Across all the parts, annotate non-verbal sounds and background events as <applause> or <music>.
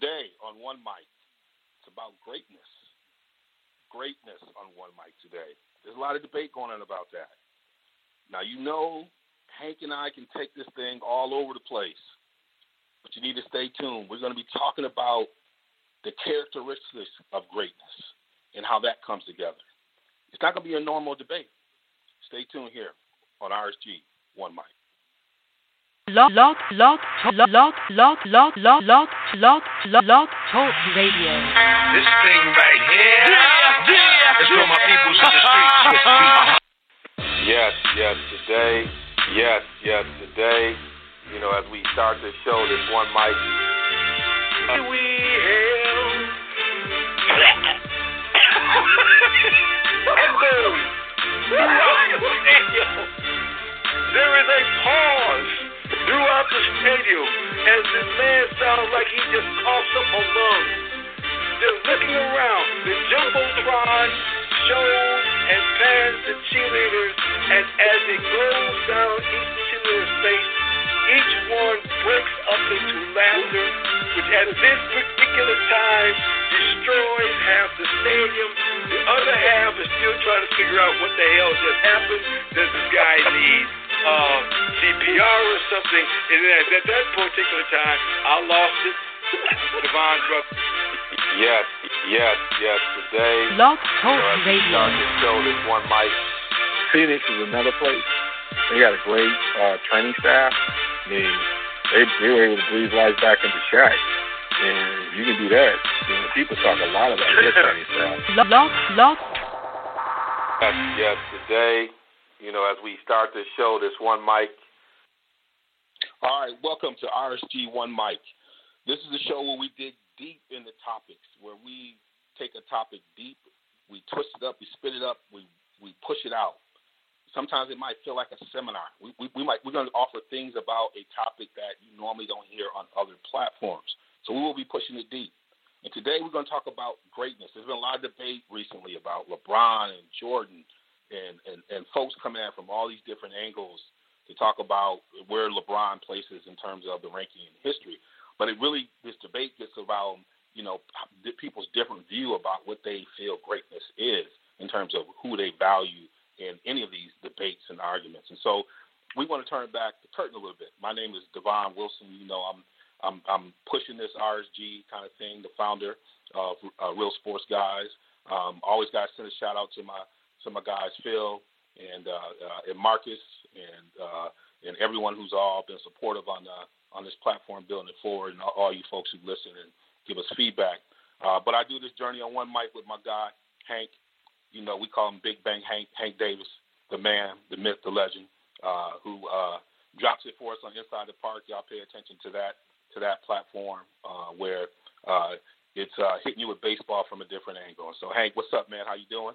Today on One Mic, it's about greatness. Greatness on One Mic today. There's a lot of debate going on about that. Now, you know, Hank and I can take this thing all over the place, but you need to stay tuned. We're going to be talking about the characteristics of greatness and how that comes together. It's not going to be a normal debate. Stay tuned here on RSG One Mic. Log, log, log, log, log, log, log, log, log, log, log, log, talk radio. This thing right here yeah, yeah, is for my peoples in the streets. Yes, yes, today, yes, yes, today, you know, as we start the show, this one mic. We hail. and boom. There is a pause throughout the stadium as this man sounds like he just coughs up a lung. They're looking around. The Jumbotron shows and pans the cheerleaders, and as it goes down each cheerleader's face, each one breaks up into laughter, which at this particular time destroys half the stadium. The other half is still trying to figure out what the hell just happened. Does this guy need uh, CPR or something? And at, at that particular time, I lost it. <laughs> Devon brother. Yes, yes, yes. Today, Log Talk you know, as we Radio. start the show, this one mic. Phoenix is another place. They got a great uh, training staff. I mean, they they were able to breathe life back into Shaq, and you can do that. You know, people talk a lot about their training staff. Log, log, log, Yes, yes, today, you know, as we start this show, this one mic. All right, welcome to RSG One Mic. This is a show where we dig deep into topics, where we take a topic deep, we twist it up, we spit it up, we we push it out. Sometimes it might feel like a seminar. We, we, we might we're going to offer things about a topic that you normally don't hear on other platforms. So we will be pushing it deep. And today we're going to talk about greatness. There's been a lot of debate recently about LeBron and Jordan and, and, and folks coming at from all these different angles to talk about where LeBron places in terms of the ranking in history. But it really, this debate gets around, you know, people's different view about what they feel greatness is in terms of who they value in any of these debates and arguments. And so we want to turn back the curtain a little bit. My name is Devon Wilson. You know, I'm I'm, I'm pushing this RSG kind of thing, the founder of uh, Real Sports Guys. Um, always got to send a shout out to my to my guys Phil and uh, uh, and Marcus and uh, and everyone who's all been supportive on the on this platform, building it forward, and all, all you folks who listen and give us feedback. But I do this journey on one mic with my guy Hank. You know, we call him Big Bang Hank Hank Davis, the man, the myth, the legend, who drops it for us on Inside the Park. Y'all pay attention to that to that platform uh, where uh, it's uh, hitting you with baseball from a different angle. So Hank, what's up, man? How you doing?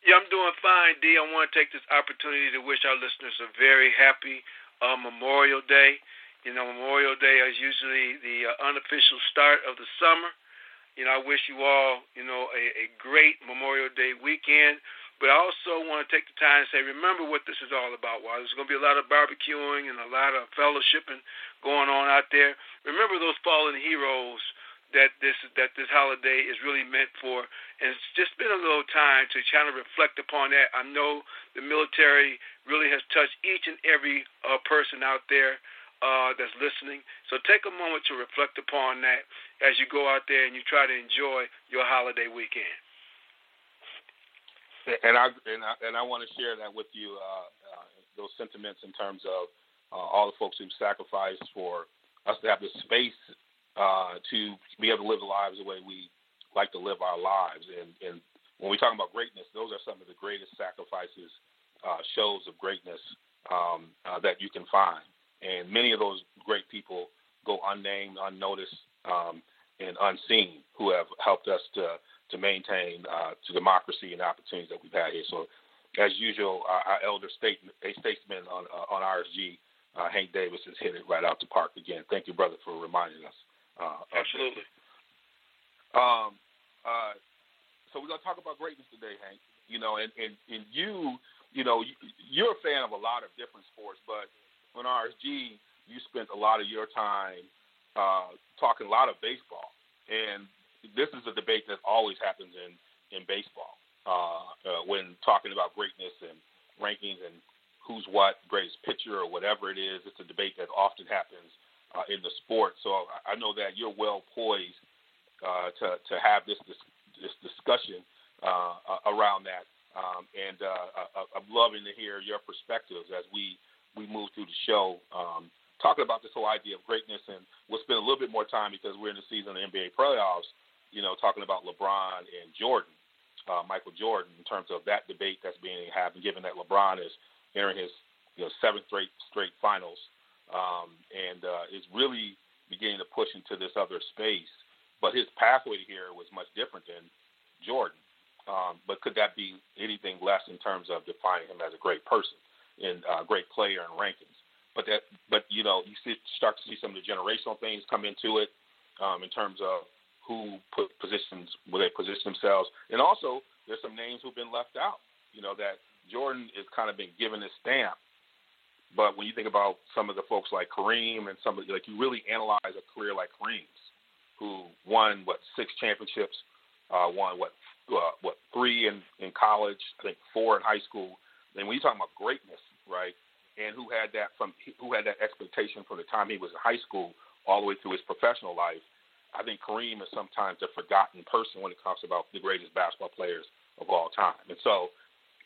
Yeah, I'm doing fine, D. I want to take this opportunity to wish our listeners a very happy uh, Memorial Day. You know, Memorial Day is usually the uh, unofficial start of the summer. You know, I wish you all, you know, a, a great Memorial Day weekend. But I also want to take the time to say, remember what this is all about. While there's going to be a lot of barbecuing and a lot of fellowshipping going on out there, remember those fallen heroes that this that this holiday is really meant for. And it's just been a little time to kind of reflect upon that. I know the military really has touched each and every uh, person out there uh, that's listening. So take a moment to reflect upon that as you go out there and you try to enjoy your holiday weekend. And I and I, and I want to share that with you, uh, uh, those sentiments in terms of uh, all the folks who've sacrificed for us to have the space uh, to be able to live the lives the way we like to live our lives. And, and when we talk about greatness, those are some of the greatest sacrifices, uh, shows of greatness um, uh, that you can find. And many of those great people go unnamed, unnoticed, um, and unseen, who have helped us to to maintain uh, to democracy and opportunities that we've had here. So, as usual, our, our elder state, a statesman on uh, on RSG, uh, Hank Davis, has hit it right out the park again. Thank you, brother, for reminding us. Uh. Absolutely. Um, uh, so we're gonna talk about greatness today, Hank. You know, and and, and you, you know, you, you're a fan of a lot of different sports, but on RSG, you spent a lot of your time uh, talking a lot of baseball. and this is a debate that always happens in in baseball uh, uh, when talking about greatness and rankings and who's what greatest pitcher or whatever it is. It's a debate that often happens uh, in the sport. So I know that you're well poised uh, to to have this this, this discussion uh, around that. Um, and uh, I'm loving to hear your perspectives as we we move through the show, um, talking about this whole idea of greatness. And we'll spend a little bit more time because we're in the season of the NBA playoffs. You know, talking about LeBron and Jordan, uh, Michael Jordan, in terms of that debate that's being had, given that LeBron is entering his you know seventh straight straight finals, um, and uh, is really beginning to push into this other space. But his pathway here was much different than Jordan. Um, but could that be anything less in terms of defining him as a great person and uh, great player and rankings? But that, but you know, you see, start to see some of the generational things come into it um, in terms of who put positions where they position themselves, and also there's some names who've been left out. You know that Jordan has kind of been given his stamp, but when you think about some of the folks like Kareem and somebody like you really analyze a career like Kareem's, who won what six championships, uh, won what uh, what three in in college, I think four in high school. Then when you talk about greatness, right? And who had that from who had that expectation from the time he was in high school all the way through his professional life. I think Kareem is sometimes a forgotten person when it comes about the greatest basketball players of all time. And so,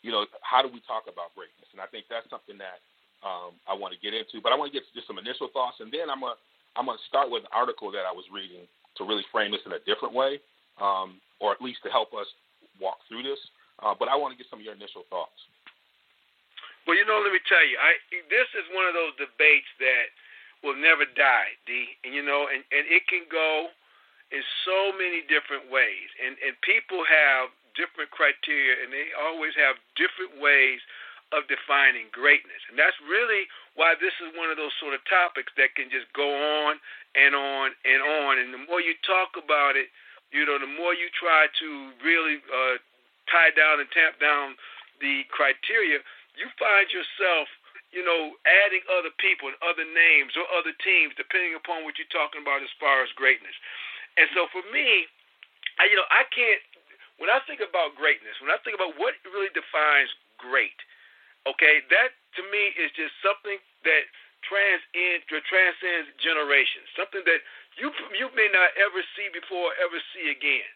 you know, how do we talk about greatness? And I think that's something that um, I want to get into. But I want to get just some initial thoughts, and then I'm gonna I'm gonna start with an article that I was reading to really frame this in a different way. Um, or at least to help us walk through this. Uh, but I want to get some of your initial thoughts. Well, you know, let me tell you, I this is one of those debates that will never die, D. And you know, and, and it can go in so many different ways. And and people have different criteria and they always have different ways of defining greatness. And that's really why this is one of those sort of topics that can just go on and on and on. And the more you talk about it, you know, the more you try to really uh, tie down and tamp down the criteria, you find yourself, you know, adding other people and other names or other teams, depending upon what you're talking about as far as greatness. And so for me, I, you know, I can't. When I think about greatness, when I think about what really defines great, okay, that to me is just something that transcends transcends generations, something that you you may not ever see before, ever see again.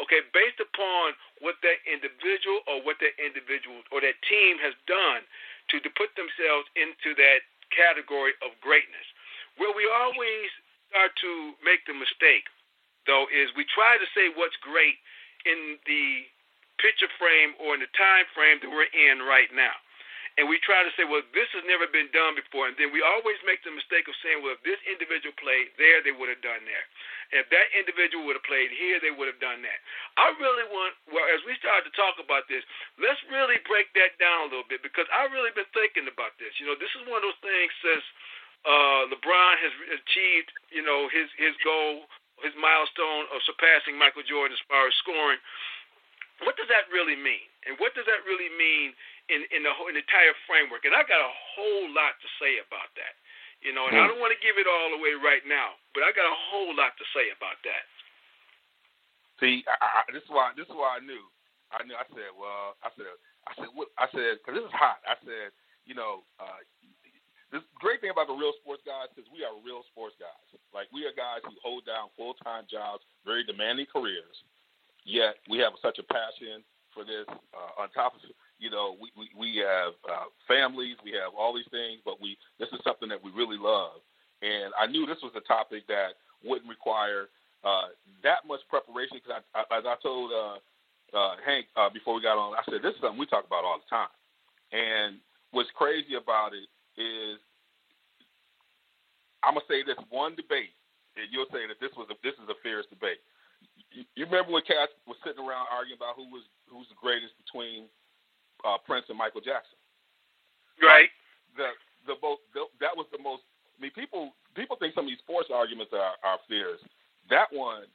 Okay, based upon what that individual or what that individual or that team has done to, to put themselves into that category of greatness. Where we always start to make the mistake, though, is we try to say what's great in the picture frame or in the time frame that we're in right now and we try to say, well, this has never been done before, and then we always make the mistake of saying, well, if this individual played there, they would have done there. If that individual would have played here, they would have done that. I really want, well, as we start to talk about this, let's really break that down a little bit because I've really been thinking about this. You know, this is one of those things since uh, LeBron has achieved, you know, his his goal, his milestone of surpassing Michael Jordan as far as scoring. What does that really mean? And what does that really mean in in the whole in the entire framework. And I got a whole lot to say about that. You know, and mm. I hmm. don't want to give it all away right now, but I got a whole lot to say about that. See, I, I, this is why this is why I knew. I knew. I said, well, I said, I said, what? I said, because this is hot. I said, you know, uh, this great thing about the real sports guys is we are real sports guys. Like we are guys who hold down full time jobs, very demanding careers. Yet we have such a passion for this. Uh, on top of you know, we we, we have uh, families, we have all these things, but we this is something that we really love. And I knew this was a topic that wouldn't require uh, that much preparation because, I, I, as I told uh, uh, Hank uh, before we got on, I said this is something we talk about all the time. And what's crazy about it is, I'm gonna say this one debate, and you'll say that this was a, this is a fierce debate. You, you remember when cats was sitting around arguing about who was who's the greatest between uh, Prince and Michael Jackson. Right. The the both that was the most. I mean, people people think some of these sports arguments are, are fierce. That one,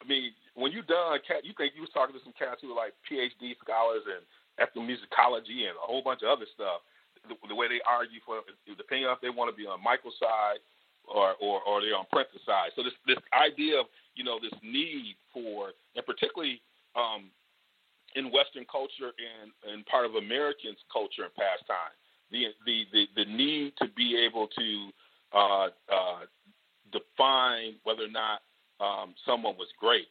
I mean, when you done, cat, you think you was talking to some cats who are like PhD scholars and ethnomusicology and a whole bunch of other stuff. The, the way they argue for depending on if they want to be on Michael's side or or, or they're on Prince's side. So this this idea of you know this need for, and particularly um, in Western culture and and part of Americans' culture and pastime, the the the, the need to be able to uh, uh, define whether or not um, someone was great.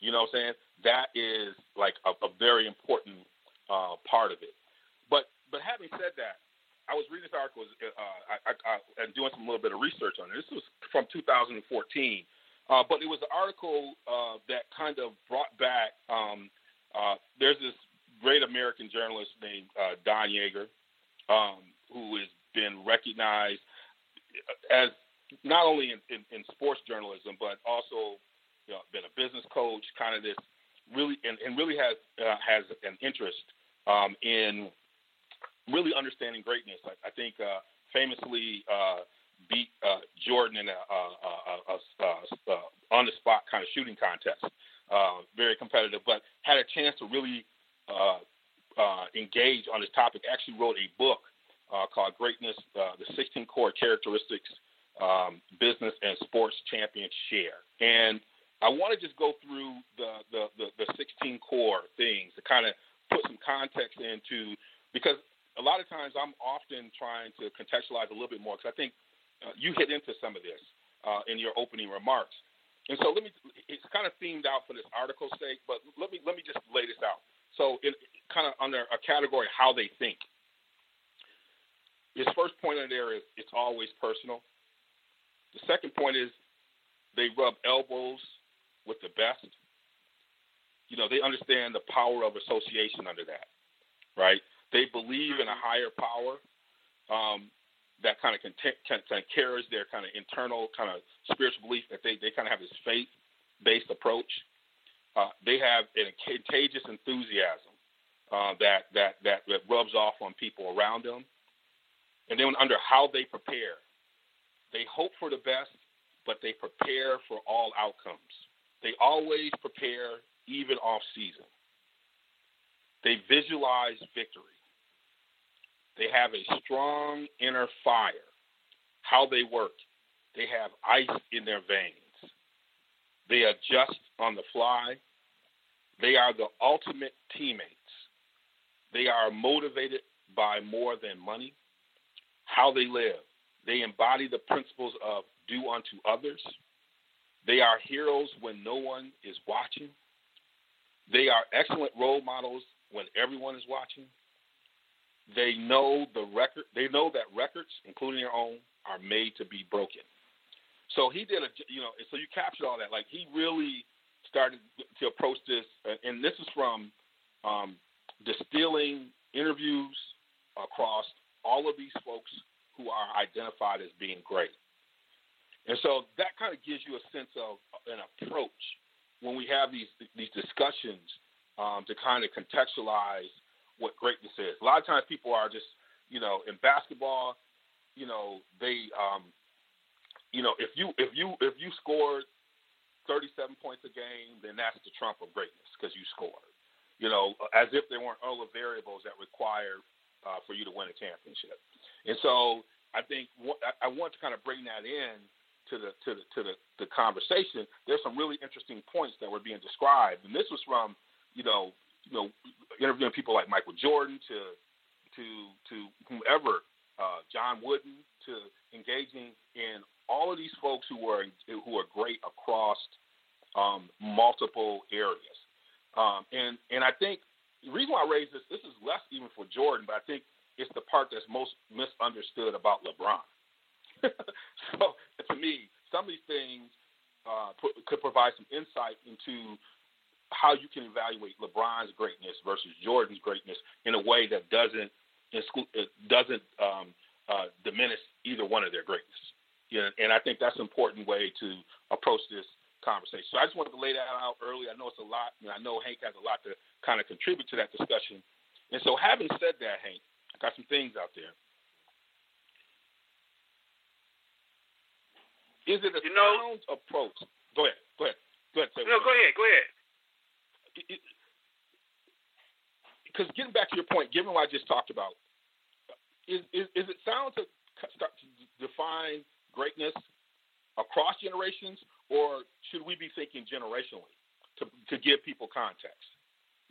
You know what I'm saying? That is like a, a very important uh, part of it. But but having said that, I was reading this article uh, and doing some little bit of research on it. This was from 2014, uh, but it was an article uh, that kind of brought back. Um, uh, there's this great American journalist named uh, Don Yaeger, um, who has been recognized as not only in, in, in sports journalism, but also you know, been a business coach, kind of this really, and, and really has uh, has an interest um, in really understanding greatness. I, I think uh, famously uh, beat uh, Jordan in a, a, a, a, on the spot kind of shooting contest. Uh, very competitive, but had a chance to really uh, uh, engage on this topic. Actually, wrote a book called "Greatness: The 16 Core Characteristics um, Business and Sports Champions Share." And I want to just go through the, the the, the 16 core things to kind of put some context into because a lot of times I'm often trying to contextualize a little bit more because I think uh, you hit into some of this uh, in your opening remarks. And so let me, it's kind of themed out for this article's sake, but let me, let me just lay this out. So in kind of under a category, how they think. His first point in there is it's always personal. The second point is they rub elbows with the best. You know, they understand the power of association under that, right? They believe in a higher power um, that kind of can, t- can, can carries their kind of internal kind of spiritual belief that they, they kind of have this faith based approach. Uh, they have an contagious enthusiasm uh, that, that, that, that rubs off on people around them. And then under how they prepare, they hope for the best, but they prepare for all outcomes. They always prepare even off season. They visualize victory. They have a strong inner fire. How they work, they have ice in their veins. They adjust on the fly. They are the ultimate teammates. They are motivated by more than money. How they live, they embody the principles of do unto others. They are heroes when no one is watching. They are excellent role models when everyone is watching. They know the record. They know that records, including their own, are made to be broken. So he did a, you know, so you captured all that. Like he really started to approach this, and this is from um, distilling interviews across all of these folks who are identified as being great. And so that kind of gives you a sense of an approach when we have these these discussions um, to kind of contextualize what greatness is. A lot of times people are just, you know, in basketball, you know, they, um, you know, if you if you if you scored 37 points a game, then that's the trump of greatness because you scored. You know, as if there weren't other variables that require uh, for you to win a championship. And so I think what, I, I want to kind of bring that in to the to the to the, the conversation. There's some really interesting points that were being described, and this was from you know you know, interviewing people like Michael Jordan to to to whomever, uh, John Wooden, to engaging in all of these folks who are who are great across um, multiple areas. Um, and and I think the reason why I raise this, this is less even for Jordan, but I think it's the part that's most misunderstood about LeBron. <laughs> so to me, some of these things uh, put, could provide some insight into how you can evaluate LeBron's greatness versus Jordan's greatness in a way that doesn't doesn't um, uh, diminish either one of their greatness. And I think that's an important way to approach this conversation. So I just wanted to lay that out early. I know it's a lot, and I know Hank has a lot to kind of contribute to that discussion. And so, having said that, Hank, I got some things out there. Is it a you know, sound approach? Go ahead. Go ahead. Go ahead. No, go ahead. Go ahead because getting back to your point, given what I just talked about, is, is, is it sound to start to define greatness across generations, or should we be thinking generationally to to give people context?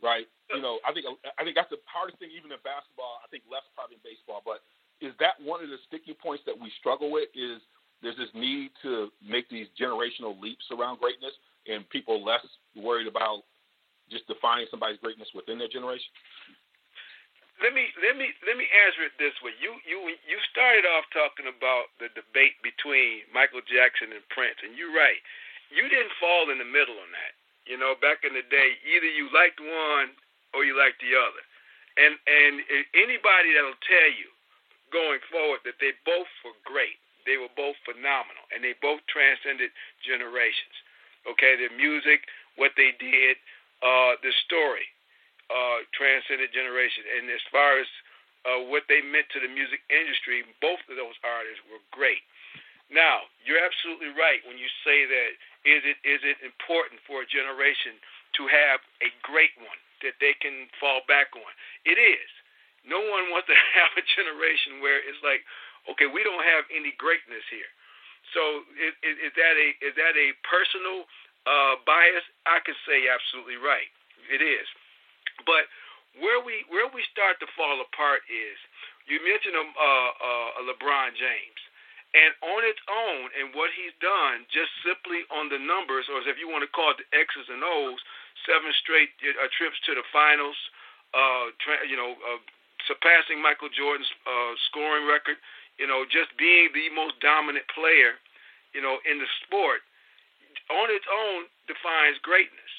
Right? You know, I think I think that's the hardest thing, even in basketball. I think less probably in baseball, but is that one of the sticky points that we struggle with? Is there's this need to make these generational leaps around greatness, and people less worried about just defining somebody's greatness within their generation? Let me let me let me answer it this way. You you you started off talking about the debate between Michael Jackson and Prince, and you're right. You didn't fall in the middle on that. You know, back in the day, either you liked one or you liked the other. And and anybody that'll tell you going forward that they both were great, they were both phenomenal, and they both transcended generations. Okay, their music, what they did, uh, the story, uh, transcended generation. And as far as uh, what they meant to the music industry, both of those artists were great. Now, you're absolutely right when you say that is it is it important for a generation to have a great one that they can fall back on? It is. No one wants to <laughs> have a generation where it's like, okay, we don't have any greatness here. So is, is that a is that a personal uh, bias? I could say absolutely right. It is. But where we where we start to fall apart is you mentioned um, uh, uh, LeBron James. And on its own, and what he's done, just simply on the numbers, or if you want to call it the X's and O's, seven straight uh, trips to the finals, uh, tra- you know, uh, surpassing Michael Jordan's uh, scoring record, you know, just being the most dominant player, you know, in the sport, on its own defines greatness.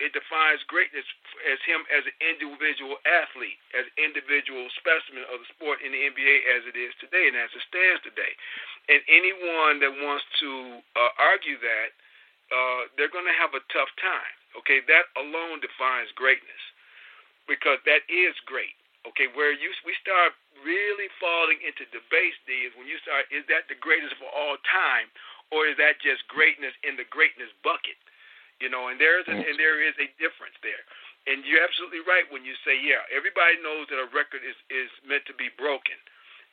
It defines greatness as him as an individual athlete, as an individual specimen of the sport in the NBA as it is today and as it stands today. And anyone that wants to uh, argue that, uh, they're going to have a tough time. Okay, that alone defines greatness because that is great. Okay, where you we start really falling into debates, D, is when you start is that the greatest of all time, or is that just greatness in the greatness bucket? You know, and there's a, and there is a difference there. And you're absolutely right when you say, yeah, everybody knows that a record is is meant to be broken,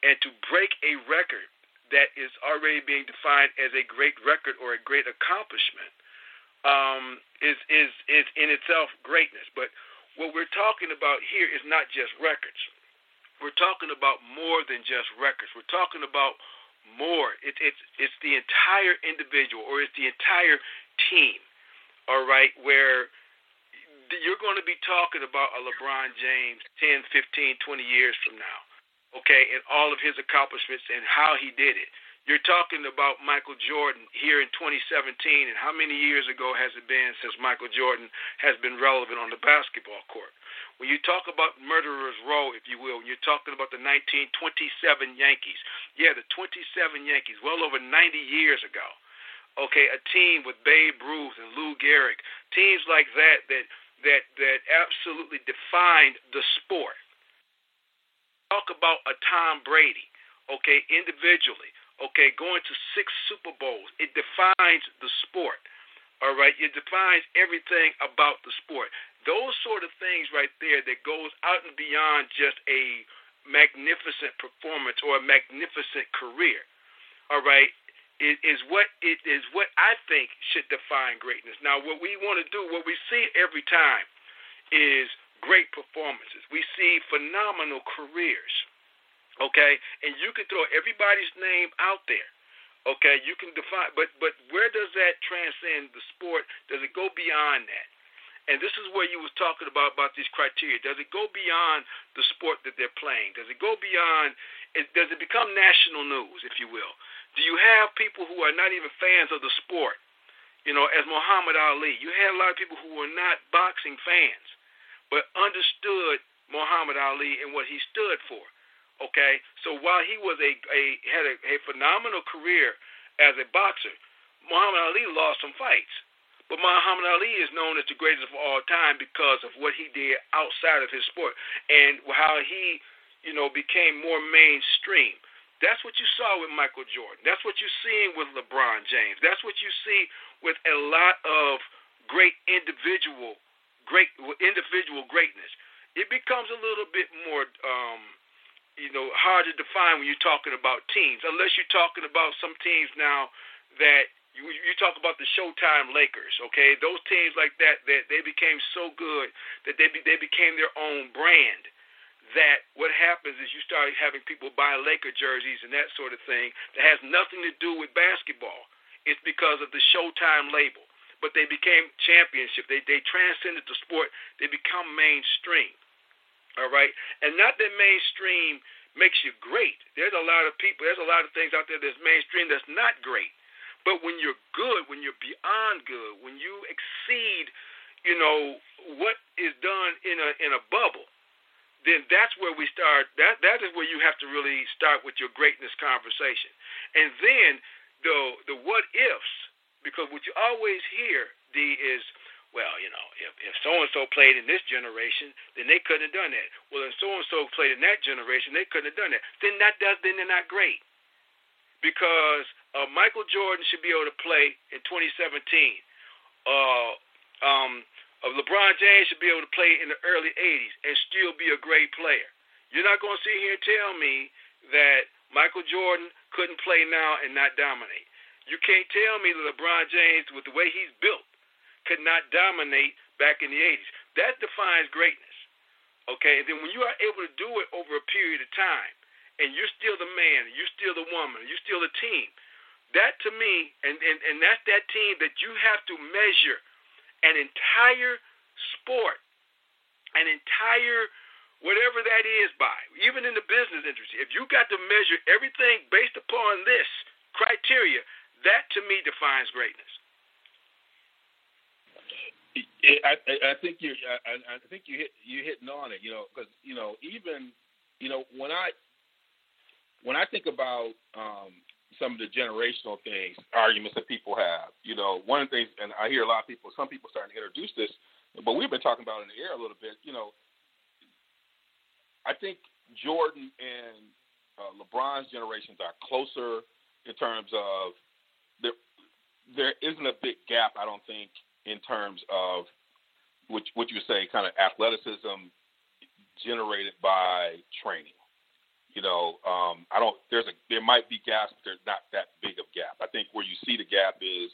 and to break a record that is already being defined as a great record or a great accomplishment um, is is is in itself greatness. But what we're talking about here is not just records. We're talking about more than just records. We're talking about more. It's it's it's the entire individual or it's the entire team. All right, where you're going to be talking about a LeBron James 10, 15, 20 years from now okay, and all of his accomplishments and how he did it. You're talking about Michael Jordan here in 2017, and how many years ago has it been since Michael Jordan has been relevant on the basketball court? When you talk about Murderer's Row, if you will, when you're talking about the 1927 Yankees, yeah, the 27 Yankees, well over 90 years ago. Okay, a team with Babe Ruth and Lou Gehrig, teams like that that that that absolutely defined the sport talk about a Tom Brady, okay, individually, okay, going to six Super Bowls. It defines the sport. All right, it defines everything about the sport. Those sort of things right there that goes out and beyond just a magnificent performance or a magnificent career. All right, it is what it is what I think should define greatness. Now, what we want to do, what we see every time, is great performances. We see phenomenal careers. Okay, and you can throw everybody's name out there. Okay, you can define, but but where does that transcend the sport? Does it go beyond that? And this is where you was talking about about these criteria. Does it go beyond the sport that they're playing? Does it go beyond? It, does it become national news, if you will? Do you have people who are not even fans of the sport? You know, as Muhammad Ali, you had a lot of people who were not boxing fans but understood Muhammad Ali and what he stood for. Okay, so while he was a, a had a, a phenomenal career as a boxer, Muhammad Ali lost some fights. But Muhammad Ali is known as the greatest of all time because of what he did outside of his sport and how he, you know, became more mainstream. That's what you saw with Michael Jordan. That's what you're seeing with LeBron James. That's what you see with a lot of great individual great individual greatness, it becomes a little bit more, um, you know, hard to define when you're talking about teams. Unless you're talking about some teams now that you you talk about the Showtime Lakers, okay? Those teams like that that they became so good that they be, they became their own brand. That what happens is you start having people buy Laker jerseys and that sort of thing that has nothing to do with basketball. It's because of the Showtime label. But they became championship. They they transcended the sport. They become mainstream. All right, and not that mainstream makes you great. There's a lot of people. There's a lot of things out there that's mainstream that's not great. But when you're good, when you're beyond good, when you exceed, you know, what is done in a in a bubble, then that's where we start. That that is where you have to really start with your greatness conversation, and then the the what ifs, because what you always hear, D, is well, you know, if if so and so played in this generation, then they couldn't have done that. Well, if so and so played in that generation, they couldn't have done that. Then that does then they're not great because uh, Michael Jordan should be able to play in 2017. Uh, um, uh, LeBron James should be able to play in the early 80s and still be a great player. You're not going to sit here and tell me that Michael Jordan couldn't play now and not dominate. You can't tell me that LeBron James, with the way he's built, could not dominate back in the 80s. That defines greatness. Okay, and then when you are able to do it over a period of time, and you're still the man, you're still the woman, you're still the team. That to me, and, and, and that's that team that you have to measure an entire sport, an entire whatever that is by, even in the business industry. If you got to measure everything based upon this criteria, that to me defines greatness. I, I, think you I, I think you hit you hitting on it, you know, because you know even you know when I when I think about um, some of the generational things, arguments that people have, you know, one of the things, and I hear a lot of people, some people starting to introduce this, but we've been talking about in the air a little bit, you know, I think Jordan and uh, LeBron's generations are closer in terms of there, there isn't a big gap, I don't think, in terms of what, what you say, kind of athleticism generated by training. You know, um, I don't. There's a there might be gaps, but there's not that big of gap. I think where you see the gap is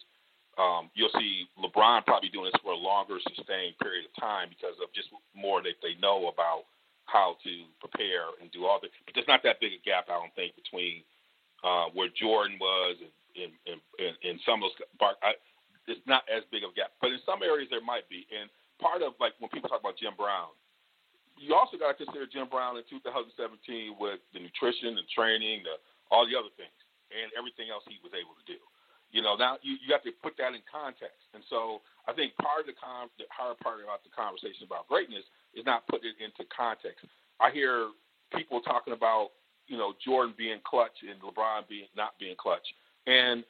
um, you'll see LeBron probably doing this for a longer, sustained period of time because of just more that they know about how to prepare and do all that. But there's not that big a gap, I don't think, between uh, where Jordan was and in, in, in some of those. It's not as big of a gap, but in some areas there might be. And part of like when people talk about Jim Brown, you also got to consider Jim Brown in 2017 with the nutrition and training, the, all the other things, and everything else he was able to do. You know, now you, you have to put that in context. And so I think part of the, the hard part about the conversation about greatness is not putting it into context. I hear people talking about, you know, Jordan being clutch and LeBron being not being clutch. And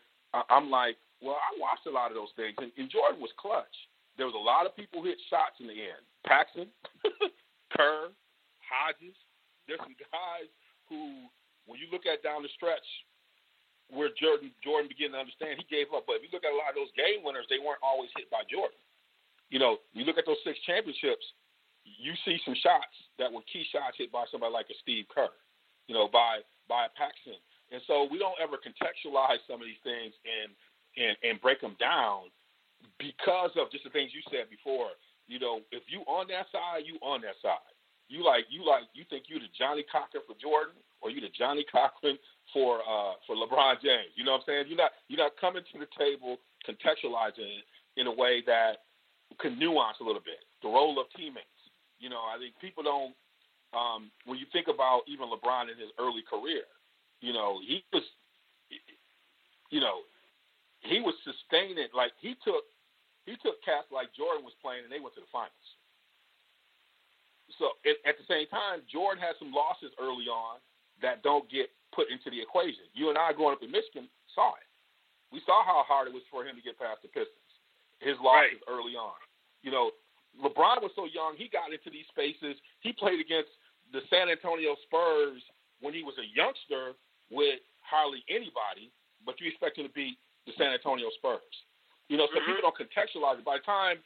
I'm like, well, I watched a lot of those things, and, and Jordan was clutch. There was a lot of people who hit shots in the end. Paxson, <laughs> Kerr, Hodges. There's some guys who, when you look at down the stretch, where Jordan Jordan began to understand, he gave up. But if you look at a lot of those game winners, they weren't always hit by Jordan. You know, you look at those six championships, you see some shots that were key shots hit by somebody like a Steve Kerr, you know, by by a Paxson. And so we don't ever contextualize some of these things and and and break them down because of just the things you said before. You know, if you on that side, you on that side. You like you like you think you the Johnnie Cochran for Jordan, or you the Johnnie Cochran for uh for LeBron James. You know what I'm saying? You're not you're not coming to the table contextualizing it in a way that can nuance a little bit the role of teammates. You know, I think people don't um when you think about even LeBron in his early career, you know, he was you know, he was sustaining like he took he took cats like Jordan was playing, and they went to the finals. So it, at the same time, Jordan had some losses early on that don't get put into the equation. You and I, growing up in Michigan, saw it. We saw how hard it was for him to get past the Pistons. His losses right. early on. You know, LeBron was so young; he got into these spaces. He played against the San Antonio Spurs when he was a youngster with hardly anybody, but you expect him to beat the San Antonio Spurs. You know, so mm-hmm. people don't contextualize it. By the time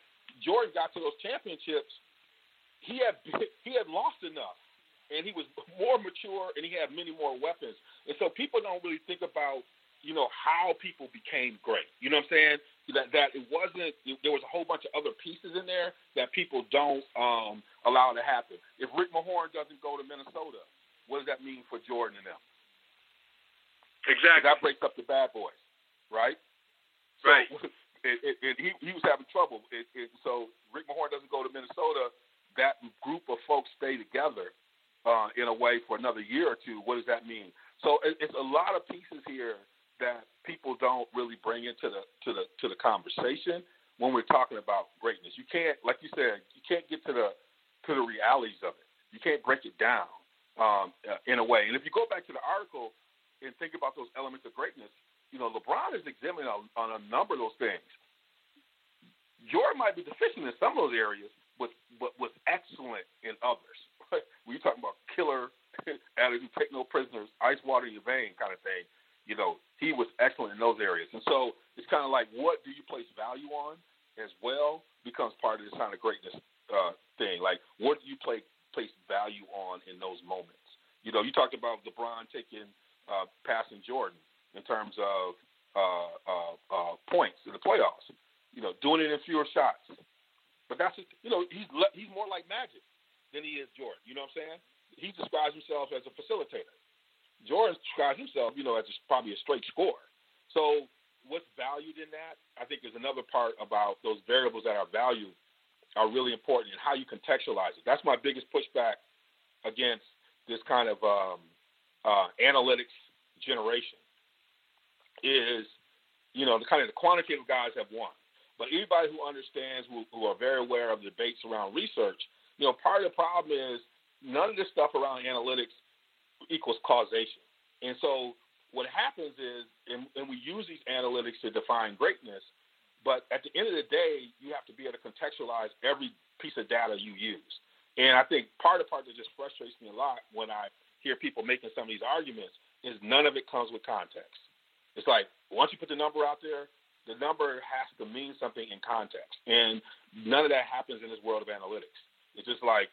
Jordan got to those championships, he had <laughs> he had lost enough, and he was <laughs> more mature, and he had many more weapons. And so people don't really think about you know, how people became great. You know what I'm saying? That that it wasn't. There was a whole bunch of other pieces in there that people don't um, allow to happen. If Rick Mahorn doesn't go to Minnesota, what does that mean for Jordan and them? Exactly. That breaks up the bad boys, right? So, right. It, it, it, he he was having trouble. so Rick Mahorn doesn't go to Minnesota. That group of folks stay together uh, in a way for another year or two. What does that mean? So it's a lot of pieces here that people don't really bring into the to the to the conversation when we're talking about greatness. You can't, like you said, you can't get to the to the realities of it. You can't break it down um, uh, in a way. And if you go back to the article and think about those elements of greatness, you know, LeBron is examining on, on a number of those things. Jordan might be deficient in some of those areas, but but was excellent in others. <laughs> you talking about killer <laughs> attitude, take no prisoners, ice water in your vein kind of thing, you know, he was excellent in those areas. And so it's kind of like, what do you place value on as well becomes part of this kind of greatness uh, thing. Like, what do you play, place value on in those moments? You know, you talked about LeBron taking uh, passing Jordan in terms of uh, uh, uh, points in the playoffs. You know, doing it in fewer shots. But that's just, you know he's he's more like Magic than he is Jordan. You know what I'm saying? He describes himself as a facilitator. Jordan describes himself, you know, as a, probably a straight scorer. So what's valued in that, I think, is another part about those variables that are valued are really important and how you contextualize it. That's my biggest pushback against this kind of um, uh, analytics generation is, you know, the kind of the quantitative guys have won. But anybody who understands, who, who are very aware of the debates around research, you know, part of the problem is none of this stuff around analytics equals causation. And so what happens is, and, and we use these analytics to define greatness, but at the end of the day, you have to be able to contextualize every piece of data you use. And I think part of part that just frustrates me a lot when I hear people making some of these arguments is none of it comes with context. It's like once you put the number out there, the number has to mean something in context. And none of that happens in this world of analytics. It's just like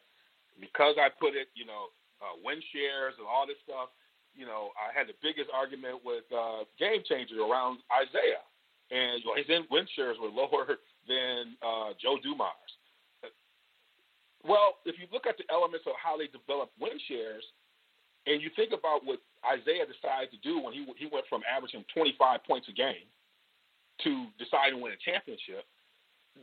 because I put it, you know, uh, win shares and all this stuff. You know, I had the biggest argument with uh, Game Changer around Isiah, and know, his win shares were <laughs> lower than uh, Joe Dumars. Well, if you look at the elements of how they develop win shares, and you think about what Isiah decided to do when he he went from averaging 25 points a game to deciding to win a championship.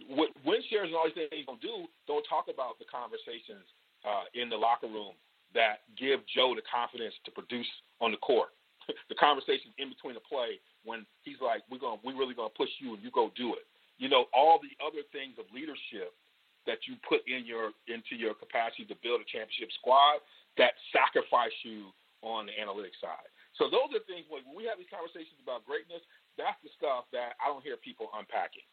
Win shares and all these things he's gonna do don't talk about the conversations uh, in the locker room that give Joe the confidence to produce on the court. <laughs> the conversations in between the play when he's like, "We're going, we really going to push you, and you go do it." You know, all the other things of leadership that you put in your into your capacity to build a championship squad that sacrifice you on the analytics side. So those are things when we have these conversations about greatness, that's the stuff that I don't hear people unpacking.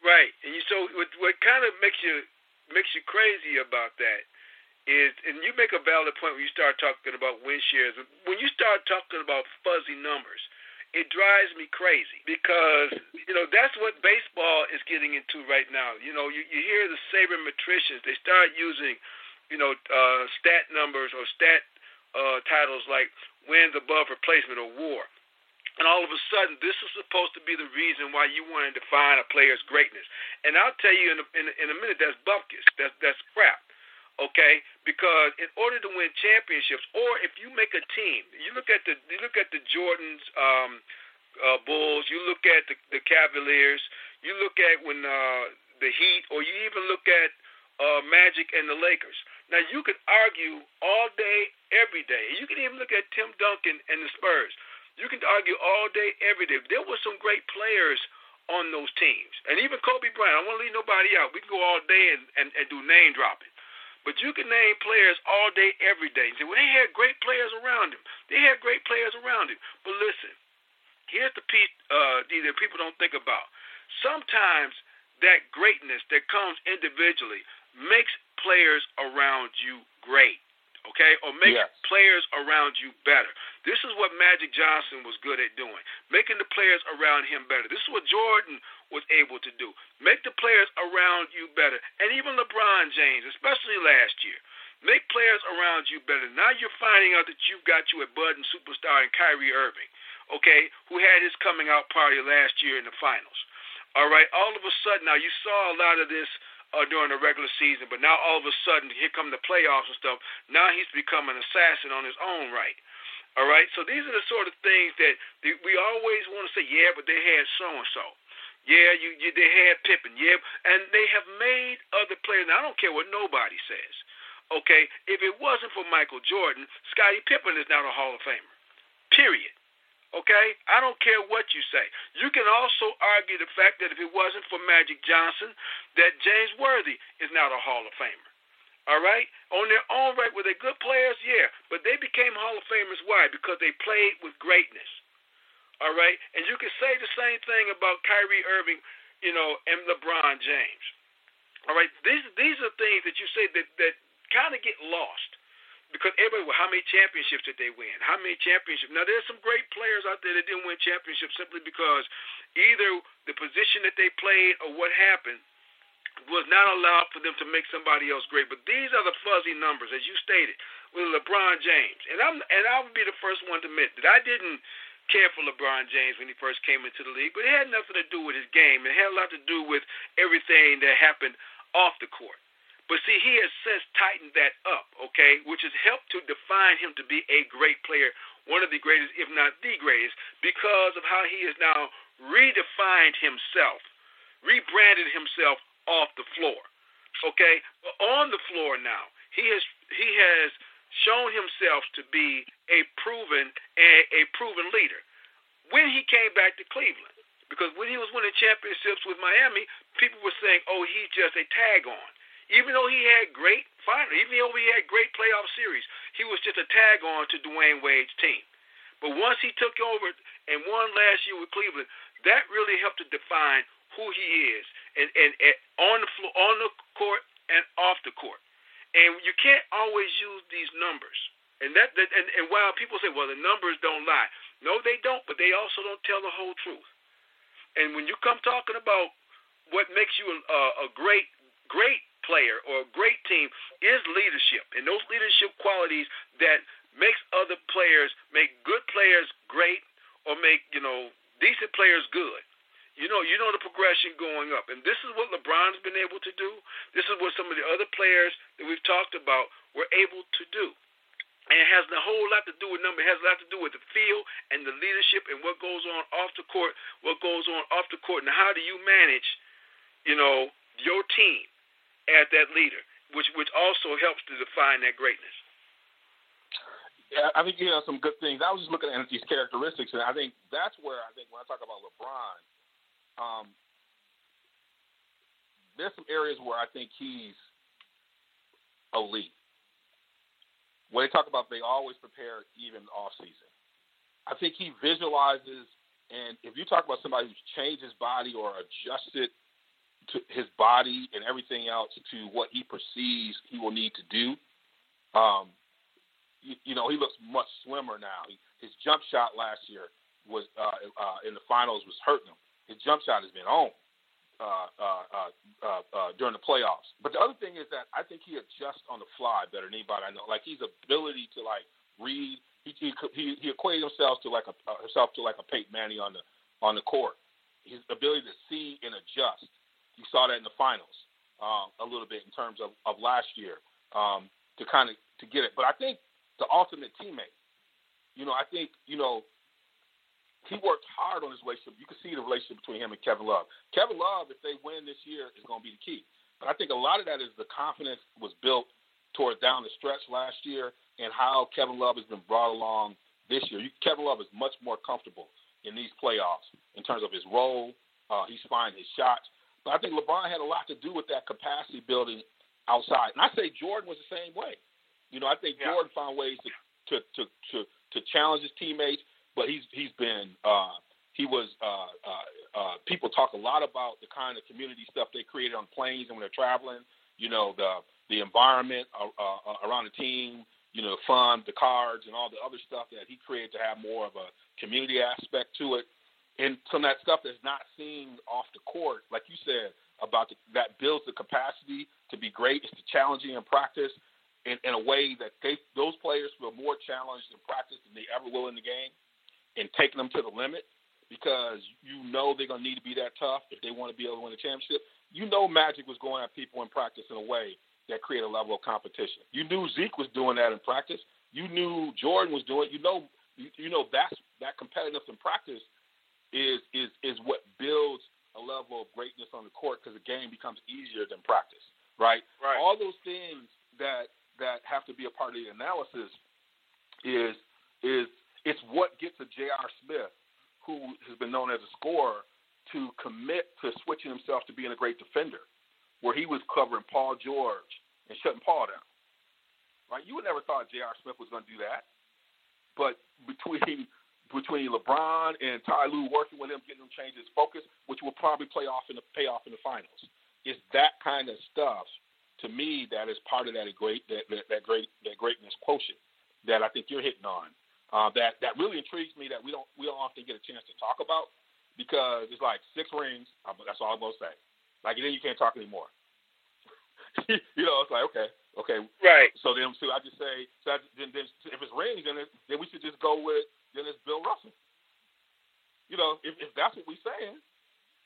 Right, and you, so what, what kind of makes you makes you crazy about that is, and you make a valid point when you start talking about win shares. When you start talking about fuzzy numbers, it drives me crazy because you know that's what baseball is getting into right now. You know, you, you hear the sabermetricians; they start using you know, uh, stat numbers or stat uh, titles like wins above replacement or war. And all of a sudden, this is supposed to be the reason why you want to define a player's greatness. And I'll tell you in a, in a, in a minute, that's bupkis. That's that's crap. Okay, because in order to win championships, or if you make a team, you look at the you look at the Jordans, um, uh, Bulls, you look at the, the Cavaliers, you look at when uh, the Heat, or you even look at uh, Magic and the Lakers. Now you could argue all day, every day. You can even look at Tim Duncan and the Spurs. You can argue all day, every day. There were some great players on those teams, and even Kobe Bryant. I to leave nobody out. We can go all day and, and, and do name dropping. But you can name players all day, every day. And say, well, they had great players around him. They had great players around him. But listen, here's the piece uh, that people don't think about. Sometimes that greatness that comes individually makes players around you great, okay? Or make yes. players around you better. This is what Magic Johnson was good at doing, making the players around him better. This is what Jordan was able to do, make the players around you better. And even LeBron James, especially last year, make players around you better. Now you're finding out that you've got you a budding superstar in Kyrie Irving. okay, who had his coming out party last year in the finals. All right, all of a sudden now you saw a lot of this uh, during the regular season, but now all of a sudden here come the playoffs and stuff. Now he's become an assassin on his own right. All right, so these are the sort of things that we always want to say, yeah, but they had so and so. Yeah, you, you they had Pippen. Yeah, and they have made other players. Now, I don't care what nobody says. Okay, if it wasn't for Michael Jordan, Scottie Pippen is not a Hall of Famer. Period. Okay, I don't care what you say. You can also argue the fact that if it wasn't for Magic Johnson, that James Worthy is not a Hall of Famer. All right? On their own right, were they good players? Yeah. But they became Hall of Famers. Why? Because they played with greatness. All right? And you can say the same thing about Kyrie Irving, you know, and LeBron James. All right? These these are things that you say that, that kind of get lost. Because everybody, how many championships did they win? How many championships? Now, there's some great players out there that didn't win championships simply because either the position that they played or what happened – was not allowed for them to make somebody else great. But these are the fuzzy numbers, as you stated, with LeBron James. And I'm and I would be the first one to admit that I didn't care for LeBron James when he first came into the league, but it had nothing to do with his game. It had a lot to do with everything that happened off the court. But see, he has since tightened that up, okay, which has helped to define him to be a great player, one of the greatest, if not the greatest, because of how he has now redefined himself, rebranded himself off the floor. Okay, on the floor now, he has he has shown himself to be a proven a, a proven leader. When he came back to Cleveland, because when he was winning championships with Miami, people were saying, "Oh, he's just a tag on." Even though he had great final, even though he had great playoff series, he was just a tag on to Dwyane Wade's team. But once he took over and won last year with Cleveland, that really helped to define who he is and, and, and on the floor, on the court and off the court. And you can't always use these numbers. And that, that and, and while people say, well, the numbers don't lie, no, they don't. But they also don't tell the whole truth. And when you come talking about what makes you a, a great, great player or a great team is leadership, and those leadership qualities that makes other players make good players great or make you know decent players good. You know, you know the progression going up, and this is what LeBron's been able to do. This is what some of the other players that we've talked about were able to do. And it has a whole lot to do with number. It has a lot to do with the feel and the leadership and what goes on off the court, what goes on off the court. Now, how do you manage, you know, your team as that leader, which which also helps to define that greatness. Yeah, I think you know some good things. I was just looking at these characteristics, and I think that's where I think when I talk about LeBron, um, there's some areas where I think he's elite. When they talk about they always prepare even off season. I think he visualizes and if you talk about somebody who's changed his body or adjusted to his body and everything else to what he perceives he will need to do, um, you, you know, he looks much slimmer now. His jump shot last year was uh, uh, in the finals was hurting him his jump shot has been on uh, uh, uh, uh, during the playoffs. But the other thing is that I think he adjusts on the fly better than anybody I know. Like his ability to like read, he he he, he equated himself to like a himself to like a Peyton Manning on the on the court. His ability to see and adjust. You saw that in the finals um, a little bit in terms of, of last year um, to kind of to get it. But I think the ultimate teammate. You know, I think you know he worked hard on his relationship. You can see the relationship between him and Kevin Love. Kevin Love, if they win this year, is going to be the key. But I think a lot of that is the confidence was built toward down the stretch last year and how Kevin Love has been brought along this year. Kevin Love is much more comfortable in these playoffs in terms of his role. Uh, he's finding his shots. But I think LeBron had a lot to do with that capacity building outside. And I say Jordan was the same way. You know, I think yeah. Jordan found ways to, to, to, to, to challenge his teammates but he's he's been uh, he was uh, uh, uh, people talk a lot about the kind of community stuff they created on planes and when they're traveling. You know the the environment uh, uh, around the team. You know the fun, the cards, and all the other stuff that he created to have more of a community aspect to it. And some of that stuff that's not seen off the court, like you said, about the, that builds the capacity to be great. It's challenging in practice in, in a way that they, those players feel more challenged in practice than they ever will in the game and taking them to the limit because you know they're going to need to be that tough if they want to be able to win the championship. You know Magic was going at people in practice in a way that created a level of competition. You knew Zeke was doing that in practice. You knew Jordan was doing. You know, you, you know that's that competitiveness in practice is is is what builds a level of greatness on the court because the game becomes easier than practice, right? Right. All those things that that have to be a part of the analysis is is it's what gets a J.R. Smith, who has been known as a scorer, to commit to switching himself to being a great defender, where he was covering Paul George and shutting Paul down. Right? You would never thought J.R. Smith was going to do that, but between between LeBron and Ty Lue working with him, getting him change his focus, which will probably play off in the pay off in the finals. It's that kind of stuff to me that is part of that great that, that, that great that greatness quotient that I think you're hitting on. Uh, that that really intrigues me that we don't we don't often get a chance to talk about because it's like six rings. Uh, that's all I'm gonna say. Like then you can't talk anymore. <laughs> you know, it's like okay, okay, right. So then, so I just say, so I, then, then if it's rings, then it, then we should just go with then it's Bill Russell. You know, if, if that's what we're saying,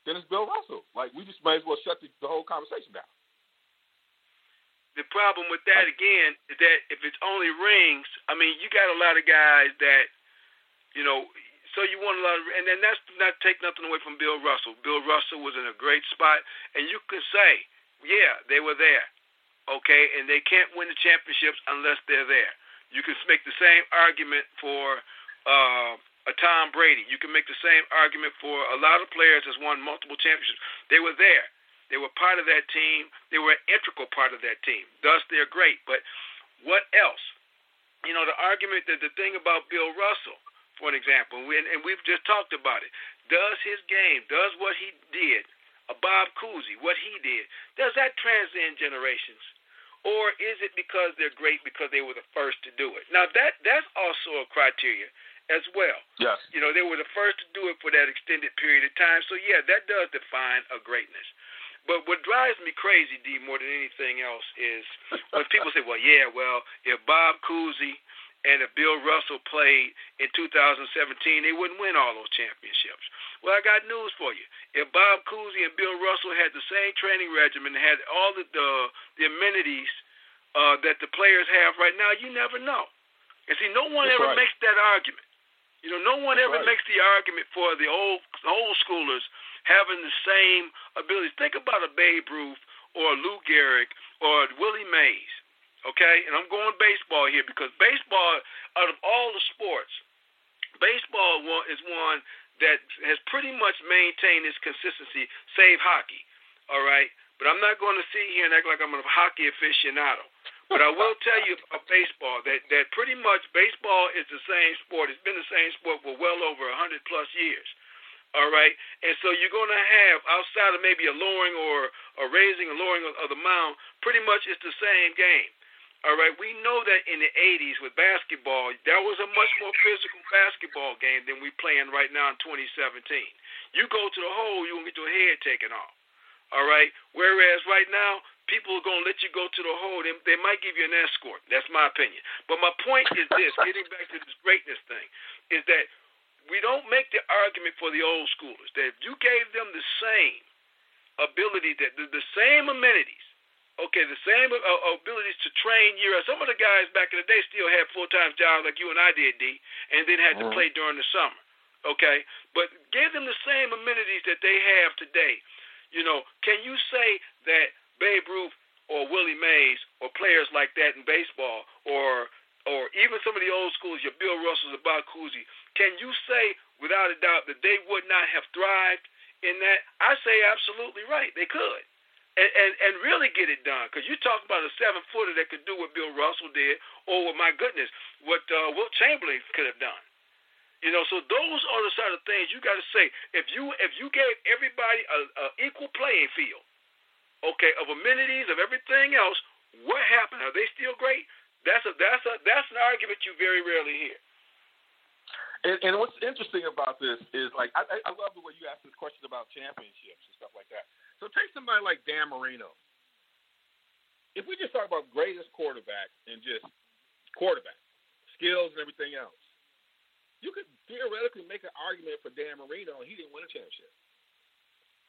then it's Bill Russell. Like we just may as well shut the, the whole conversation down. The problem with that again is that if it's only rings, I mean, you got a lot of guys that, you know, so you want a lot of, and then that's not take nothing away from Bill Russell. Bill Russell was in a great spot, and you could say, yeah, they were there, okay, and they can't win the championships unless they're there. You can make the same argument for uh, a Tom Brady. You can make the same argument for a lot of players that's won multiple championships. They were there. They were part of that team. They were an integral part of that team. Thus, they're great. But what else? You know, the argument that the thing about Bill Russell, for an example, and we've just talked about it. Does his game, does what he did, a Bob Cousy, what he did, does that transcend generations? Or is it because they're great because they were the first to do it? Now that that's also a criteria as well. Yes. You know, they were the first to do it for that extended period of time. So yeah, that does define a greatness. But what drives me crazy, D, more than anything else, is when people say, "Well, yeah, well, if Bob Cousy and if Bill Russell played in 2017, they wouldn't win all those championships." Well, I got news for you. If Bob Cousy and Bill Russell had the same training regimen, had all the the, the amenities uh, that the players have right now, you never know. And see, no one That's ever right. makes that argument. You know, no one ever right. makes the argument for the old old schoolers having the same abilities. Think about a Babe Ruth or a Lou Gehrig or a Willie Mays. Okay, and I'm going baseball here because baseball, out of all the sports, baseball is one that has pretty much maintained its consistency, save hockey. All right, but I'm not going to sit here and act like I'm a hockey aficionado. But I will tell you about baseball that that pretty much baseball is the same sport. It's been the same sport for well over a hundred plus years. All right, and so you're going to have outside of maybe a lowering or a raising or lowering of, of the mound, pretty much it's the same game. All right, we know that in the 80s with basketball, there was a much more physical basketball game than we playing right now in 2017. You go to the hole, you're gonna get your head taken off. All right, whereas right now people are gonna let you go to the hole. They, they might give you an escort. That's my opinion. But my point is this: getting back to this greatness thing, is that we don't make the argument for the old schoolers that if you gave them the same ability, that the, the same amenities, okay, the same uh, abilities to train year. Some of the guys back in the day still had full time jobs like you and I did, D, and then had to Mhm. play during the summer. Okay, but give them the same amenities that they have today. You know, can you say that Babe Ruth or Willie Mays or players like that in baseball or or even some of the old schools, your Bill Russells or Bob Cousy, can you say without a doubt that they would not have thrived in that? I say absolutely right. They could. And, and and really get it done because you talk about a seven footer that could do what Bill Russell did, or what my goodness, what uh, Wilt Chamberlain could have done. You know, so those are the sort of things you got to say. If you if you gave everybody a, a equal playing field, okay, of amenities of everything else, what happened? Are they still great? That's a that's a that's an argument you very rarely hear. And, and what's interesting about this is like I, I love the way you asked this question about championships and stuff like that. So take somebody like Dan Marino. If we just talk about greatest quarterback and just quarterback skills and everything else, you could theoretically make an argument for Dan Marino, and he didn't win a championship.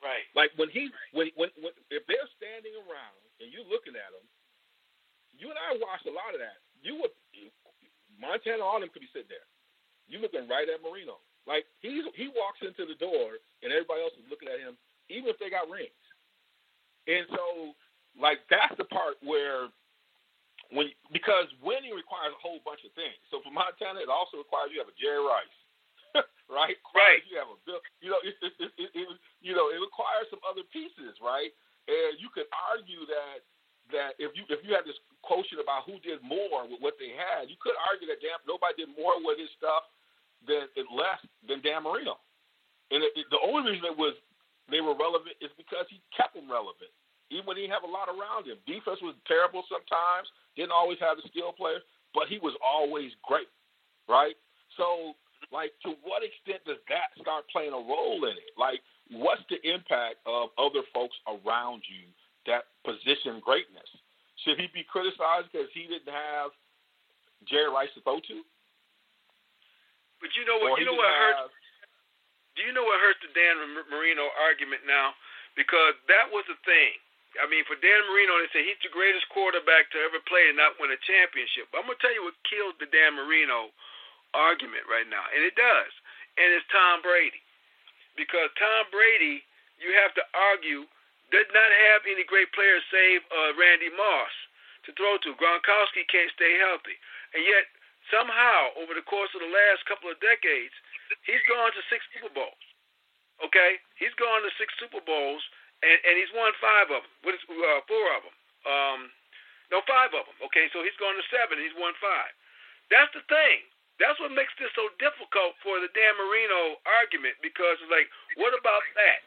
Right. Like when he when when, when if they're standing around and you're looking at them, you and I watched a lot of that. You would Montana, all them could be sitting there. You looking right at Marino. Like he he walks into the door and everybody else is looking at him, even if they got rings. And so, like that's the part where when because winning requires a whole bunch of things. So for Montana, it also requires you have a Jerry Rice. <laughs> right? Right. You have a bill. You know, it, it, it, it, you know, it requires some other pieces, right? And you could argue that that if you if you had this quotient about who did more with what they had, you could argue that damn nobody did more with his stuff than less than Dan Marino. And it, it, the only reason it was they were relevant is because he kept them relevant, even when he didn't have a lot around him. Defense was terrible sometimes, didn't always have the skill players, but he was always great, right? So like, to what extent does that start playing a role in it? Like, what's the impact of other folks around you that position greatness? Should he be criticized because he didn't have Jerry Rice to throw to? But you know what? You know what hurts. Do you know what hurts the Dan Marino argument now? Because that was the thing. I mean, for Dan Marino, they say he's the greatest quarterback to ever play and not win a championship. But I'm gonna tell you what killed the Dan Marino argument right now, and it does, and it's Tom Brady, because Tom Brady, you have to argue, did not have any great players save uh, Randy Moss to throw to. Gronkowski can't stay healthy, and yet somehow over the course of the last couple of decades, he's gone to six Super Bowls. Okay, he's gone to six Super Bowls, and, and he's won five of them. What is uh, four of them? Um, no, five of them. Okay, so he's gone to seven. He's won five. That's the thing. That's what makes this so difficult for the Dan Marino argument because it's like, what about that?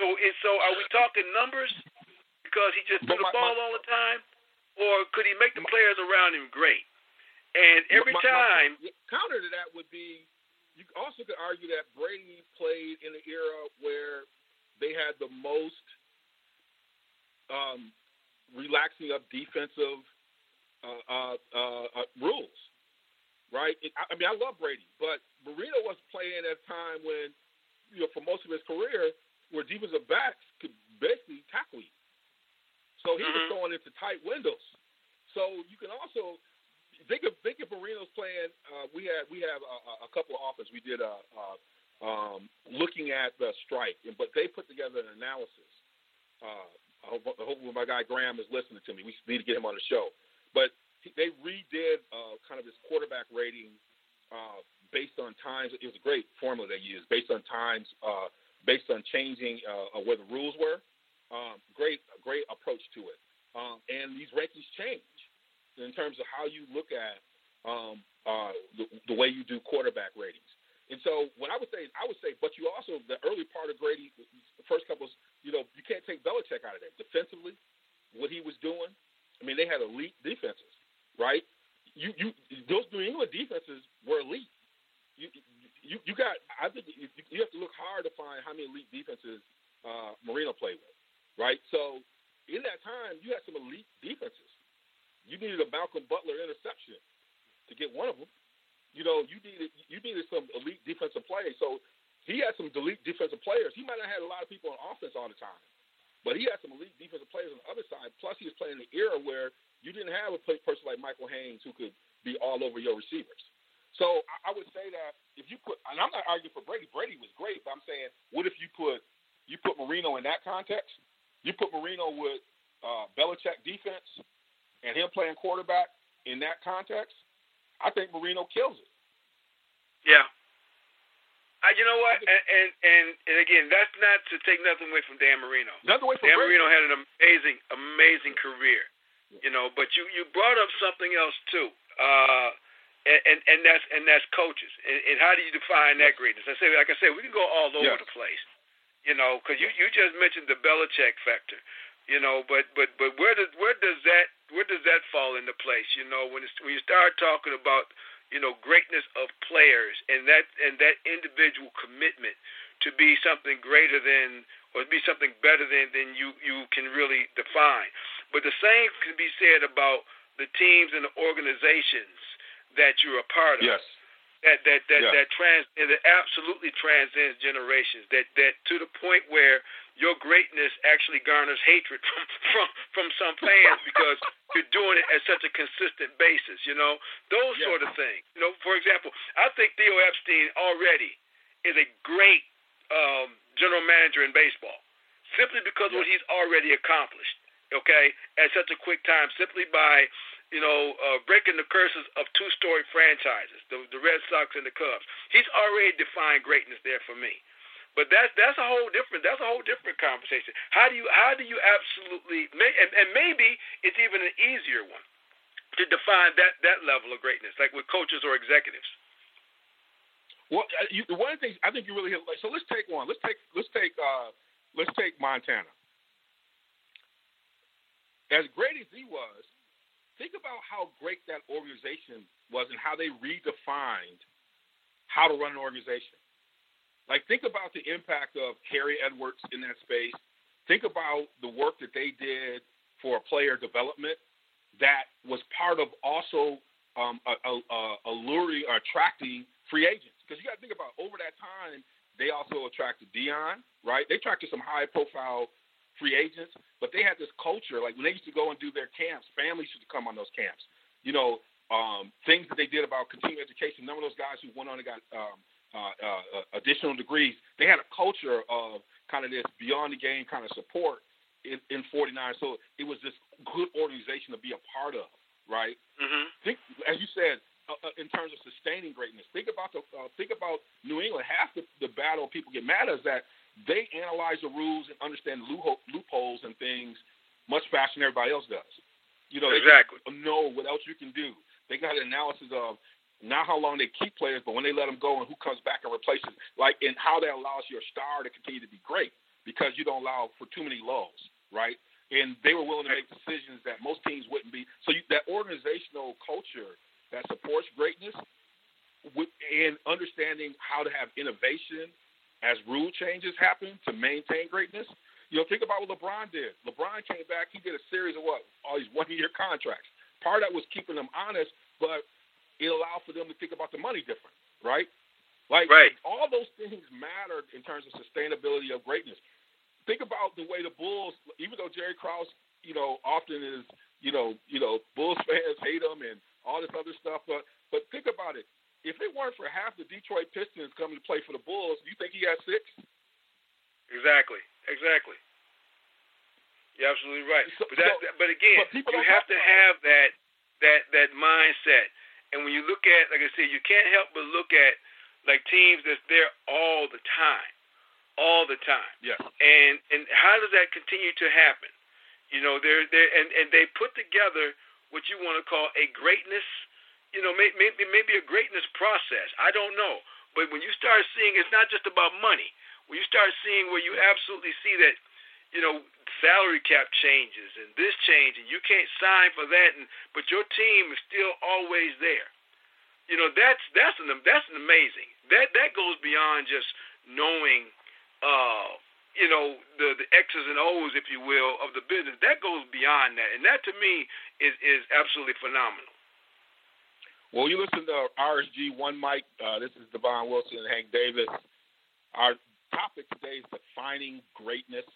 So, it, so are we talking numbers because he just threw the ball all the time, or could he make the players around him great? And every time, counter to that would be, you also could argue that Brady played in the era where they had the most um, relaxing of defensive uh, uh, uh, uh rules right? I mean, I love Brady, but Marino was playing at a time when, you know, for most of his career, where defensive backs could basically tackle you. So he mm-hmm. was throwing into tight windows. So you can also think of think of Marino's playing. Uh, we had we have a, a couple of offers. We did a, a um, looking at the strike, but they put together an analysis. Uh, I hope, I hope my guy Graham is listening to me. We need to get him on the show. But they redid uh, kind of this quarterback rating uh, based on times. It was a great formula they used based on times, uh, based on changing uh, where the rules were. Um, great, great approach to it. Um, and these rankings change in terms of how you look at um, uh, the, the way you do quarterback ratings. And so, what I would say is, I would say, but you also the early part of Brady, the first couple, you know, you can't take Belichick out of there Defensively, what he was doing, I mean, they had elite defenses right? You you those New England defenses were elite. You you you got I think you, have to look hard to find how many elite defenses uh, Marino played with, right? So in that time, you had some elite defenses. You needed a Malcolm Butler interception to get one of them. You know, you needed you needed some elite defensive play. So he had some elite defensive players. He might not have had a lot of people on offense all the time, but he had some elite defensive players on the other side. Plus, he was playing in the era where you didn't have a person like Michael Haynes who could be all over your receivers. So I, I would say that if you put, and I'm not arguing for Brady. Brady was great, but I'm saying, what if you put you put Marino in that context? You put Marino with uh, Belichick defense and him playing quarterback in that context. I think Marino kills it. Yeah. Uh, you know what? And, and and and again, that's not to take nothing away from Dan Marino. Nothing away from Dan Brady. Marino had an amazing, amazing career. You know, but you you brought up something else too, uh, and, and and that's and that's coaches. And, and how do you define that greatness? I say, like I said, we can go all over yes. the place. You know, because you you just mentioned the Belichick factor. You know, but but but where does where does that where does that fall into place? You know, when it's, when you start talking about you know greatness of players and that and that individual commitment to be something greater than or be something better than than you you can really define. But the same can be said about the teams and the organizations that you're a part of. Yes. that that that yeah. that trans that absolutely transcends generations. That that to the point where your greatness actually garners hatred <laughs> from from from some fans <laughs> because you're doing it at such a consistent basis. You know those yeah. sort of things. You know, for example, I think Theo Epstein already is a great um, general manager in baseball simply because yeah. of what he's already accomplished. Okay, at such a quick time, simply by you know, uh, breaking the curses of two-story franchises, the, the Red Sox and the Cubs. He's already defined greatness there for me. But that's that's a whole different that's a whole different conversation. How do you how do you absolutely and, and maybe it's even an easier one to define that that level of greatness, like with coaches or executives. Well, uh, you, one of the things I think you really hit. So let's take one. Let's take let's take uh, let's take Montana. As great as he was, think about how great that organization was and how they redefined how to run an organization. Like, think about the impact of Harry Edwards in that space. Think about the work that they did for player development that was part of also um, alluring or attracting free agents. Because you got to think about over that time, they also attracted Deion, right? They attracted some high profile free agents, but they had this culture. Like when they used to go and do their camps, families used to come on those camps. You know, um, things that they did about continuing education. None of those guys who went on and got um, uh, uh, uh, additional degrees, they had a culture of kind of this beyond the game kind of support in, in 49. So it was this good organization to be a part of, right? Mm-hmm. Think, as you said, uh, uh, in terms of sustaining greatness. Think about the uh, think about New England. Half the, the battle people get mad at is that they analyze the rules and understand loopholes and things much faster than everybody else does. You know, exactly. they know what else you can do. They got an analysis of not how long they keep players, but when they let them go and who comes back and replaces, like, and how that allows your star to continue to be great because you don't allow for too many lulls, right? And they were willing to make decisions that most teams wouldn't be. So you, that organizational culture that supports greatness and understanding how to have innovation as rule changes happen to maintain greatness. You know, think about what LeBron did. LeBron came back, he did a series of what? All these one year <laughs> contracts. Part of that was keeping them honest, but it allowed for them to think about the money different, right? Like right. all those things matter in terms of sustainability of greatness. Think about the way the Bulls, even though Jerry Krause, you know, often is, you know, you know, Bulls fans hate him and all this other stuff, but but think about it if it weren't for half the Detroit Pistons coming to play for the Bulls, you think he has six? Exactly. Exactly. You're absolutely right. So, but that, so, but again, but you have to have that that that mindset. And when you look at, like I said, you can't help but look at like teams that's there all the time, all the time. Yeah. And and how does that continue to happen? You know, they're they and and they put together what you want to call a greatness you know, maybe maybe a greatness process. I don't know, but when you start seeing, it's not just about money. When you start seeing where you absolutely see that, you know, salary cap changes and this change, and you can't sign for that, and but your team is still always there. You know, that's that's an that's an amazing. That that goes beyond just knowing, uh, you know, the the X's and O's, if you will, of the business. That goes beyond that, and that to me is is absolutely phenomenal. Well, you listen to RSG One Mic. Uh, this is DeVon Wilson and Hank Davis. Our topic today is defining greatness.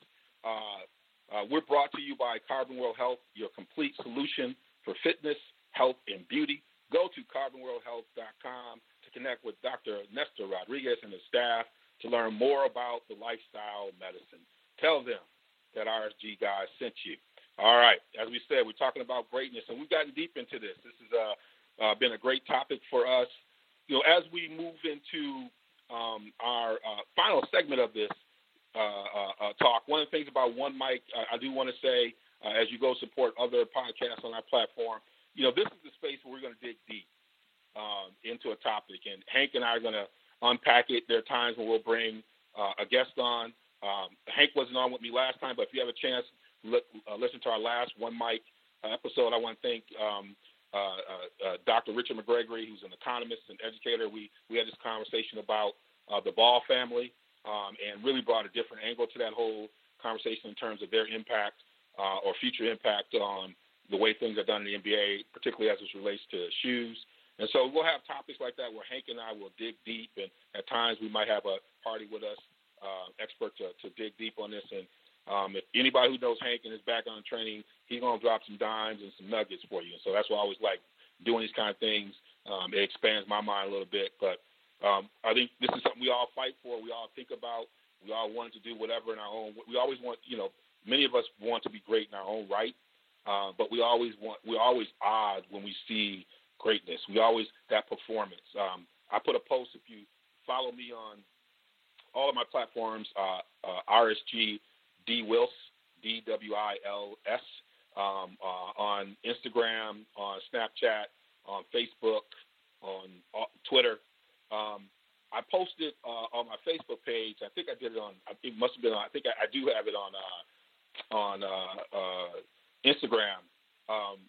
Uh, uh, we're brought to you by Carbon World Health, your complete solution for fitness, health, and beauty. Go to carbonworldhealth.com to connect with Dr. Nestor Rodriguez and his staff to learn more about the lifestyle medicine. Tell them that RSG guys sent you. All right, as we said, we're talking about greatness, and we've gotten deep into this. This is a uh, been a great topic for us. You know, as we move into um, our uh, final segment of this uh, uh, uh talk, one of the things about One Mic, I do want to say, uh, as you go support other podcasts on our platform, you know, this is the space where we're going to dig deep um, into a topic, and Hank and I are going to unpack it. There are times when we'll bring a guest on. Um, Hank wasn't on with me last time, but if you have a chance, look, listen to our last One Mic episode. I want to thank um, uh, uh, uh, Dr. Richard McGregory, who's an economist and educator. We we had this conversation about the Ball family um, and really brought a different angle to that whole conversation in terms of their impact or future impact on the way things are done in the NBA, particularly as it relates to shoes. And so we'll have topics like that where Hank and I will dig deep, and at times we might have a party with us, uh, expert to, to dig deep on this. And um, if anybody who knows Hank and his background training, he's gonna drop some dimes and some nuggets for you. And so that's why I always like doing these kind of things. Um, it expands my mind a little bit, but um, I think this is something we all fight for. We all think about. We all want to do whatever in our own. We always want, you know, many of us want to be great in our own right, uh, but we always want. We're always odd when we see greatness. We always that performance. Um, I put a post if you follow me on all of my platforms. Uh, uh, RSG D Wils D W I L S um, uh, on Instagram, on Snapchat, on Facebook, on uh, Twitter. Um, I posted uh, on my Facebook page. I think I did it on. It must have been on. I think I, I do have it on uh, on uh, uh, Instagram. Um,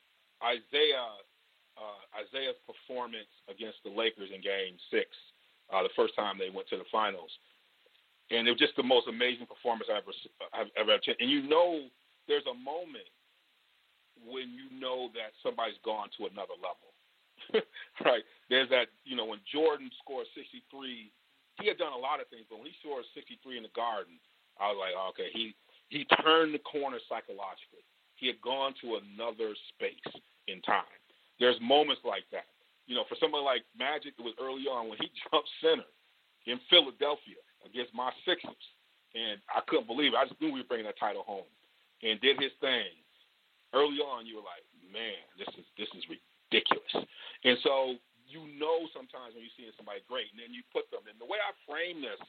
Isiah Isiah's performance against the Lakers in Game Six, the first time they went to the finals, and it was just the most amazing performance I've ever I've ever. And you know, there's a moment when you know that somebody's gone to another level. <laughs> right? There's that, you know, when Jordan scored 63, he had done a lot of things, but when he scored 63 in the Garden, I was like, oh, okay, he he turned the corner psychologically. He had gone to another space in time. There's moments like that. You know, for someone like Magic, it was early on when he <laughs> jumped center in Philadelphia against my Sixers, and I couldn't believe it. I just knew we were bringing that title home, and did his thing. Early on, you were like, man, this is this is ridiculous. And so you know sometimes when you're seeing somebody great, and then you put them. And the way I frame this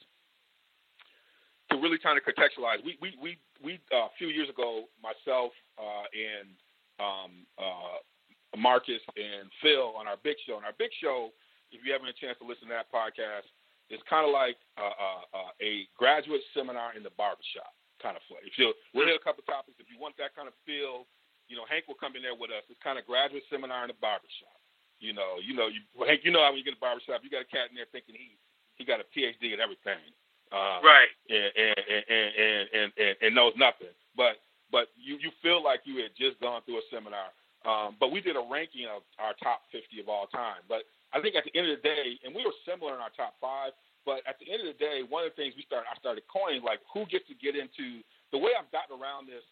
to really kind of contextualize, we we we we uh, a few years ago, myself uh, and um, uh, Marcus and Phil on our big show. And our big show, if you haven't a chance to listen to that podcast, it's kind of like uh, uh, uh, a graduate seminar in the barbershop kind of flavor. If you we'll hit a couple of topics. If you want that kind of feel, you know, Hank will come in there with us. It's kind of graduate seminar in the barbershop. You know, you know, you Hank, you know how when you get a barbershop, you got a cat in there thinking he he got a PhD and everything. Uh, right. And and, and and, and and and knows nothing. But but you you feel like you had just gone through a seminar. Um, but we did a ranking of our top 50 of all time. But I think at the end of the day, and we were similar in our top five. But at the end of the day, one of the things we started I started coining like who gets to get into the way I've gotten around this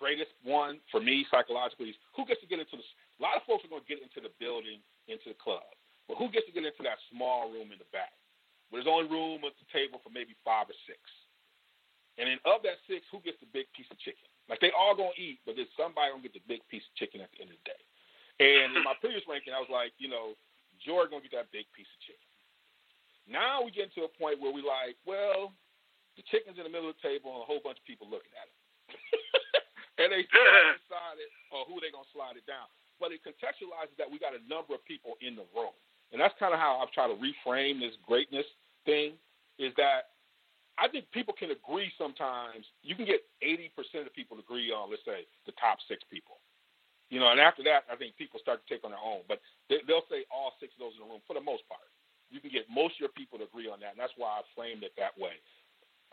greatest one for me psychologically is who gets to get into the. A lot of folks are going to get into the building, into the club, but who gets to get into that small room in the back, where there's only room at the table for maybe five or six, and then of that six, who gets the big piece of chicken? Like they all gonna eat, but there's somebody gonna get the big piece of chicken at the end of the day. And in my <laughs> previous ranking, I was like, you know, Jordan gonna get that big piece of chicken. Now we get to a point where we like, well, the chicken's in the middle of the table and a whole bunch of people looking at it. <laughs> and they <laughs> decided, or who they're gonna slide it down. But it contextualizes that we got a number of people in the room, and that's kind of how I've tried to reframe this greatness thing. Is that I think people can agree sometimes. You can get 80% of people to agree on, let's say, the top six people. You know, and after that, I think people start to take on their own. But they, they'll say all six of those in the room for the most part. You can get most of your people to agree on that, and that's why I framed it that way.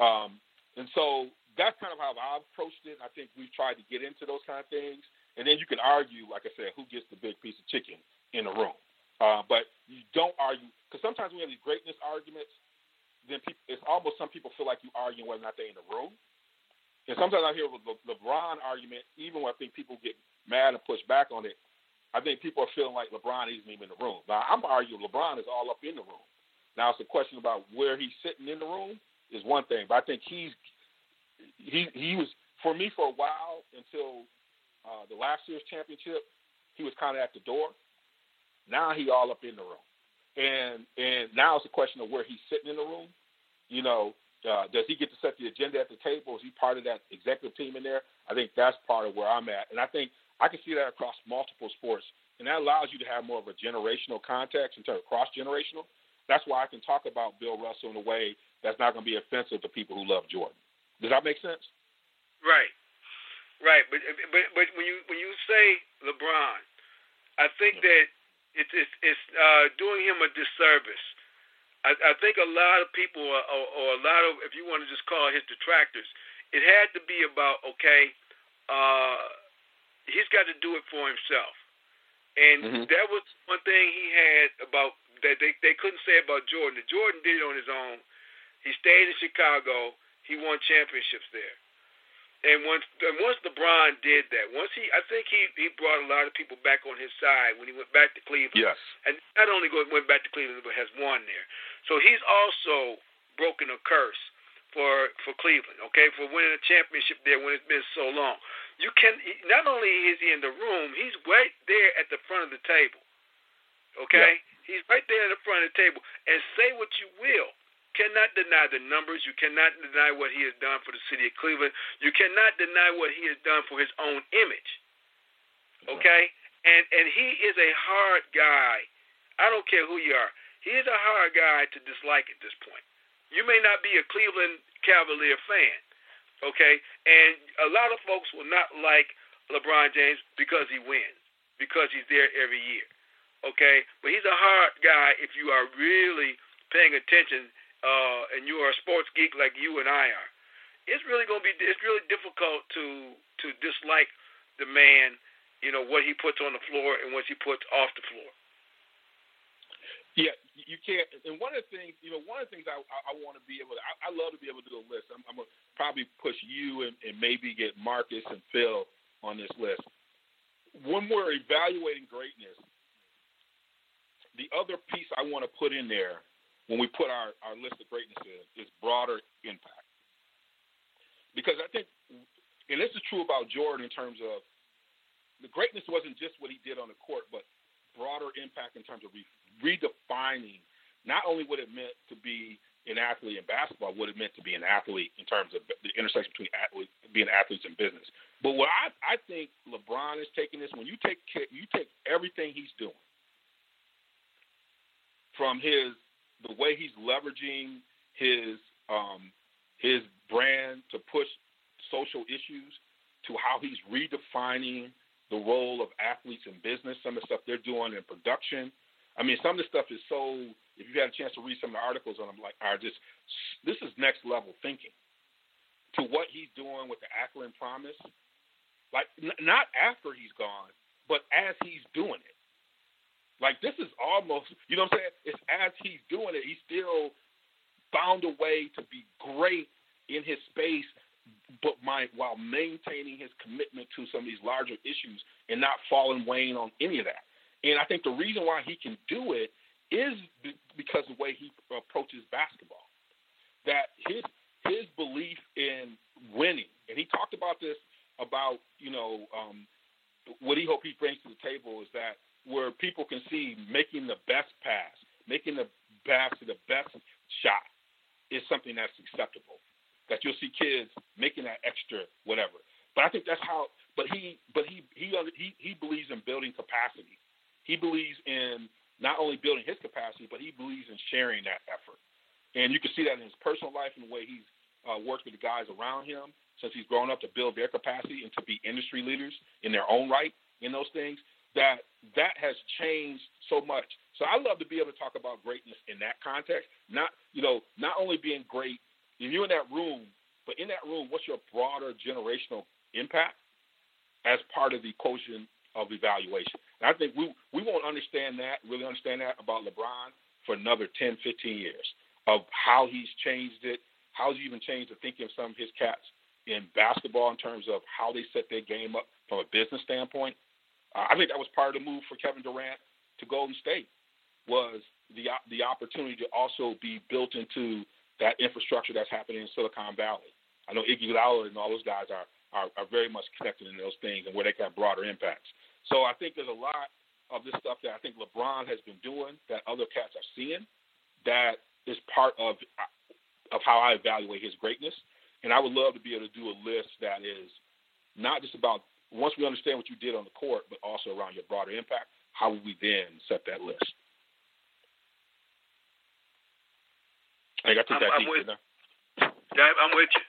Um, and so that's kind of how I've approached it. I think we've tried to get into those kind of things, and then you can argue, like I said, who gets the big piece of chicken in the room. Uh, but you don't argue because sometimes we have these greatness arguments. Then people, it's almost some people feel like you arguing whether or not they're in the room. And sometimes I hear the Le- LeBron argument, even when I think people get mad and push back on it. I think people are feeling like LeBron isn't even in the room. Now I'm arguing LeBron is all up in the room. Now it's a question about where he's sitting in the room is one thing, but I think he's he he was for me for a while until uh, the last year's championship. He was kind of at the door. Now he all up in the room, and and now it's a question of where he's sitting in the room. You know, uh, does he get to set the agenda at the table? Is he part of that executive team in there? I think that's part of where I'm at, and I think I can see that across multiple sports, and that allows you to have more of a generational context in terms of cross generational. That's why I can talk about Bill Russell in a way that's not going to be offensive to people who love Jordan. Does that make sense? Right, right. But but but when you when you say LeBron, I think that it's it's, it's uh, doing him a disservice. I, I think a lot of people, or, or, or a lot of, if you want to just call his detractors, it had to be about okay. Uh, he's got to do it for himself, And mm-hmm. that was one thing he had about that they they couldn't say about Jordan. That Jordan did it on his own. He stayed in Chicago. He won championships there. And once and once LeBron did that, once he, I think he he brought a lot of people back on his side when he went back to Cleveland. Yes. And not only went back to Cleveland, but has won there. So he's also broken a curse for for Cleveland. Okay, for winning a championship there when it's been so long. You can not only is he in the room, he's right there at the front of the table. Okay, he's right there in the front of the table. And say what you will, cannot deny the numbers. You cannot deny what he has done for the city of Cleveland. You cannot deny what he has done for his own image. Okay? And and he is a hard guy. I don't care who you are. He is a hard guy to dislike at this point. You may not be a Cleveland Cavalier fan, okay? And a lot of folks will not like LeBron James because he wins, because he's there every year, okay? But he's a hard guy if you are really paying attention uh, and you are a sports geek like you and I are, it's really going to be it's really difficult to to dislike the man, you know what he puts on the floor and what he puts off the floor. Yeah, you can't. And one of the things, you know, one of the things I I, I want to be able to, I, I love to be able to do a list. I'm, I'm gonna probably push you and, and maybe get Marcus and Phil on this list. When we're evaluating greatness, the other piece I want to put in there when we put our, our list of greatness in is broader impact. Because I think, and this is true about Jordan in terms of the greatness wasn't just what he did on the court, but broader impact in terms of re- redefining not only what it meant to be an athlete in basketball, what it meant to be an athlete in terms of the intersection between athlete, being athletes and business. But what I, I think LeBron is taking this when you take you take everything he's doing from his the way he's leveraging his um, his brand to push social issues, to how he's redefining the role of athletes in business, some of the stuff they're doing in production. I mean, some of the stuff is so. If you had a chance to read some of the articles on them, like, are just this is next level thinking. To what he's doing with the Akron Promise, like n- not after he's gone, but as he's doing it. Like this is almost, you know what I'm saying? It's as he's doing it, he still found a way to be great in his space, but my, while maintaining his commitment to some of these larger issues and not falling wane on any of that. And I think the reason why he can do it is because of the way he approaches basketball. That his his belief in winning, and he talked about this about you know um, what he hope he brings to the table is that where people can see making the best pass, making the pass to the best shot is something that's acceptable. That you'll see kids making that extra whatever. But I think that's how. But he, but he, he, he, he believes in building capacity. He believes in not only building his capacity, but he believes in sharing that effort. And you can see that in his personal life and the way he's uh, worked with the guys around him since he's grown up to build their capacity and to be industry leaders in their own right in those things that that has changed so much. So I love to be able to talk about greatness in that context. Not you know, not only being great, if you're in that room, but in that room, what's your broader generational impact as part of the quotient of evaluation? And I think we we won't understand that, really understand that about LeBron for another 10, 15 years of how he's changed it, how he's even changed the thinking of some of his cats in basketball in terms of how they set their game up from a business standpoint uh, I think that was part of the move for Kevin Durant to Golden State was the the opportunity to also be built into that infrastructure that's happening in Silicon Valley. I know Iggy Iguodala and all those guys are, are are very much connected in those things and where they can have broader impacts. So I think there's a lot of this stuff that I think LeBron has been doing that other cats are seeing that is part of of how I evaluate his greatness. And I would love to be able to do a list that is not just about once we understand what you did on the court, but also around your broader impact, how will we then set that list? <laughs> I think I took that I'm deep, with, Yeah, I'm with you.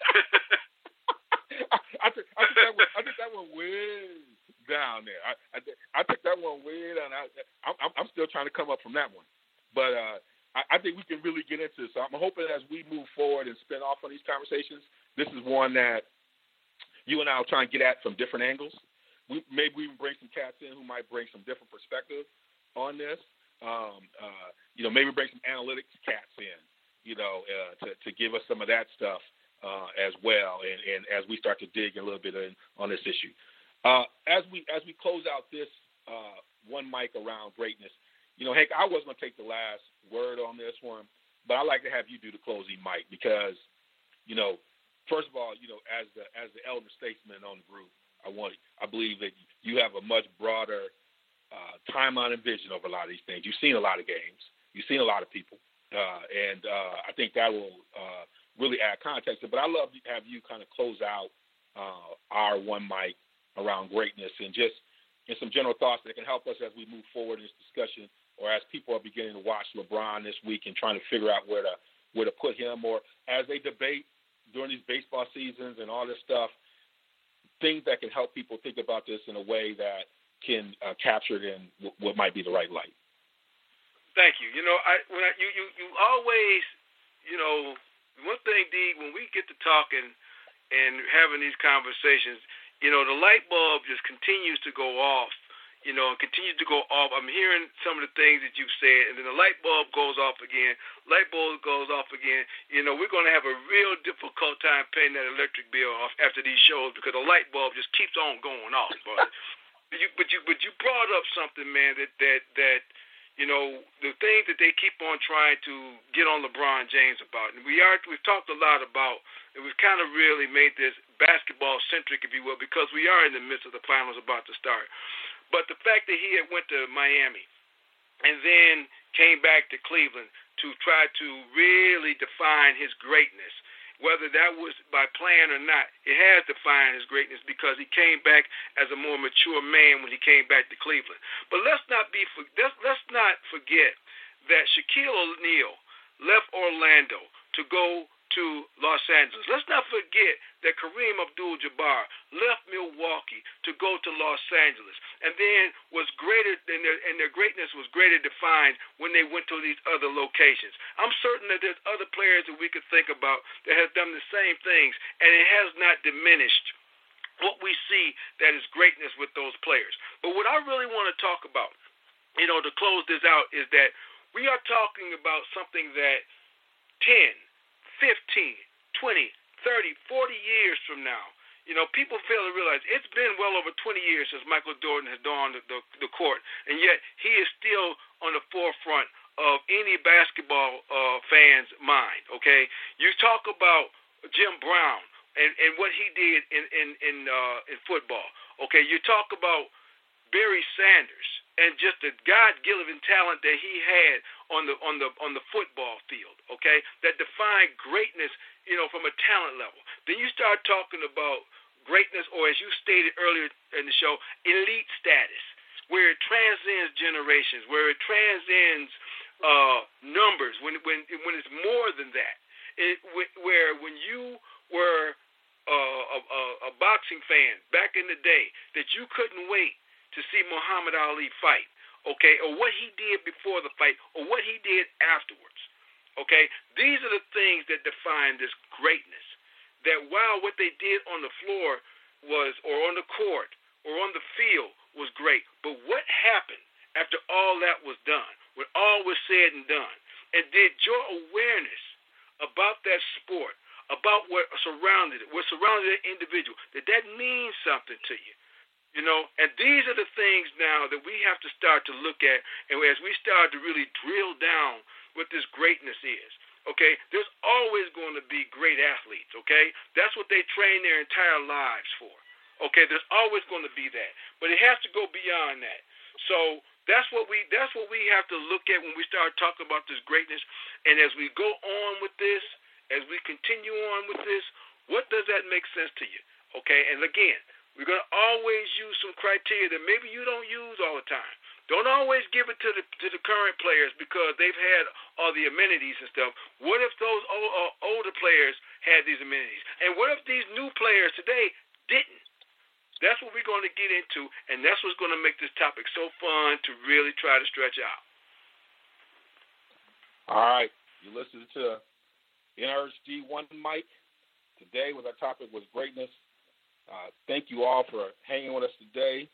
I, I, took, I, took that one, I took that one way down there. I, I, I took that one way down. I, I'm, I'm still trying to come up from that one, but uh, I, I think we can really get into it. So I'm hoping as we move forward and spin off on these conversations, this is one that you and I will try and get at from different angles we maybe we bring some cats in who might bring some different perspective on this. Um, uh, you know, maybe bring some analytics cats in, you know, uh, to to give us some of that stuff uh, as well, and, and as we start to dig a little bit in, on this issue. Uh, as we as we close out this uh, one mic around greatness, you know, Hank, I was going to take the last word on this one, but I'd like to have you do the closing mic because, you know, first of all, you know, as the as the elder statesman on the group, I want I believe that you have a much broader uh, timeline and vision over a lot of these things. You've seen a lot of games. You've seen a lot of people, uh, and uh, I think that will uh, really add context. But I love to have you kind of close out uh, our one mic around greatness and just in some general thoughts that can help us as we move forward in this discussion, or as people are beginning to watch LeBron this week and trying to figure out where to where to put him, or as they debate during these baseball seasons and all this stuff things that can help people think about this in a way that can uh, capture it in w- what might be the right light. Thank you. You know, I when I, you you you always, you know, one thing, D, when we get to talking and having these conversations, you know, the light bulb just continues to go off you know, and continue to go off. I'm hearing some of the things that you've said, and then the light bulb goes off again. Light bulb goes off again. You know, we're going to have a real difficult time paying that electric bill off after these shows because the light bulb just keeps on going off. <laughs> But you, but you, but you brought up something, man. That that that you know the things that they keep on trying to get on LeBron James about, and we are we've talked a lot about, and we've kind of really made this basketball centric, if you will, because we are in the midst of the finals about to start. But the fact that he had went to Miami and then came back to Cleveland to try to really define his greatness, whether that was by plan or not, it has defined his greatness because he came back as a more mature man when he came back to Cleveland. But let's not be let's, let's not forget that Shaquille O'Neal left Orlando to go to Los Angeles. Let's not forget that Kareem Abdul-Jabbar left Milwaukee to go to Los Angeles, and then was greater, and their, and their greatness was greater defined when they went to these other locations. I'm certain that there's other players that we could think about that have done the same things, and it has not diminished what we see that is greatness with those players. But what I really want to talk about, you know, to close this out, is that we are talking about something that 10, 15, 20, 30, 40 years from now, you know, people fail to realize it's been well over 20 years since Michael Jordan has donned the, the, the court, and yet he is still on the forefront of any basketball uh, fan's mind. Okay, you talk about Jim Brown and, and what he did in in in, uh, in football. Okay, you talk about Barry Sanders and just the God-given talent that he had on the on the on the football field, okay, that defined greatness, you know, from a talent level. Then you start talking about greatness, or as you stated earlier in the show, elite status, where it transcends generations, where it transcends uh, numbers, when when when it's more than that. It, where when you were uh, a, a, a boxing fan back in the day, that you couldn't wait to see Muhammad Ali fight, okay, or what he did before the fight, or what he did afterwards, okay? These are the things that define this greatness. That while what they did on the floor was, or on the court, or on the field was great, but what happened after all that was done, when all was said and done, and did your awareness about that sport, about what surrounded it, what surrounded that individual, did that mean something to you? You know, and these are the things now that we have to start to look at, and as we start to really drill down what this greatness is. Okay, there's always going to be great athletes. Okay, that's what they train their entire lives for. Okay, there's always going to be that, but it has to go beyond that. So that's what we that's what we have to look at when we start talking about this greatness. And as we go on with this, as we continue on with this, what does that make sense to you? Okay, and again, we're going to always use some criteria that maybe you don't use all the time. Don't always give it to the to the current players because they've had all the amenities and stuff. What if those old, uh, older players had these amenities? And what if these new players today didn't? That's what we're going to get into, and that's what's going to make this topic so fun to really try to stretch out. All right, you listen to NRSG One Mic today. With our topic was greatness Uh, thank you all for hanging with us today.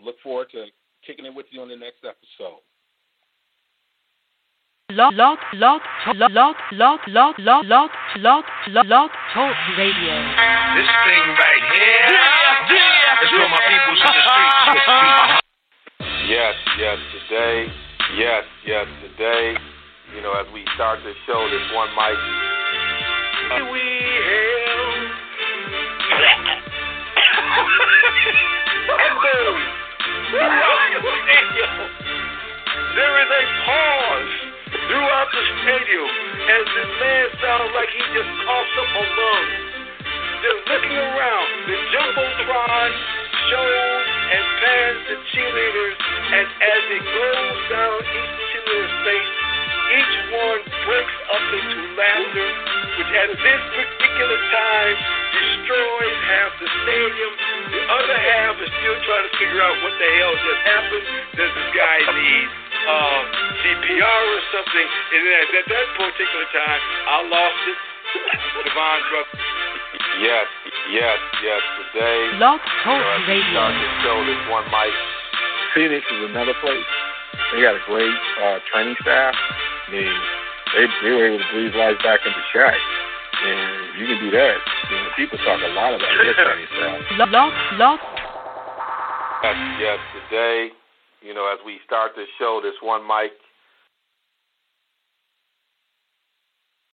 look forward to kicking it with you on the next episode. Log, log, log, log, log, log, log, log, log, log, log, log, talk radio. This thing right here yeah, yeah, is for my peoples in the streets. Yes, yes, today, yes, yes, today, you know, as we start the show, this one mic. Uh, we there is a pause throughout the stadium as man sounds like he just coughs up a lung. Looking around. The Jumbotron shows and pans the cheerleaders, and as it goes down each cheerleader's face, each one breaks up into laughter, which at this particular time destroys half the stadium. The other half is still trying to figure out what the hell just happened. Does this guy need uh, CPR or something? And then at that particular time, I lost it. <laughs> Devon Druck. Yes, yes, yes. Today, Log Talk you know, Radio. start show, this one mic. Phoenix is another place. They got a great uh, training staff. I mean, they they were able to breathe life back into Shaq, and you can do that. You know, people talk a lot about their training staff. Log, <laughs> log, log, Yes, yes, today, you know, as we start this show, this one mic,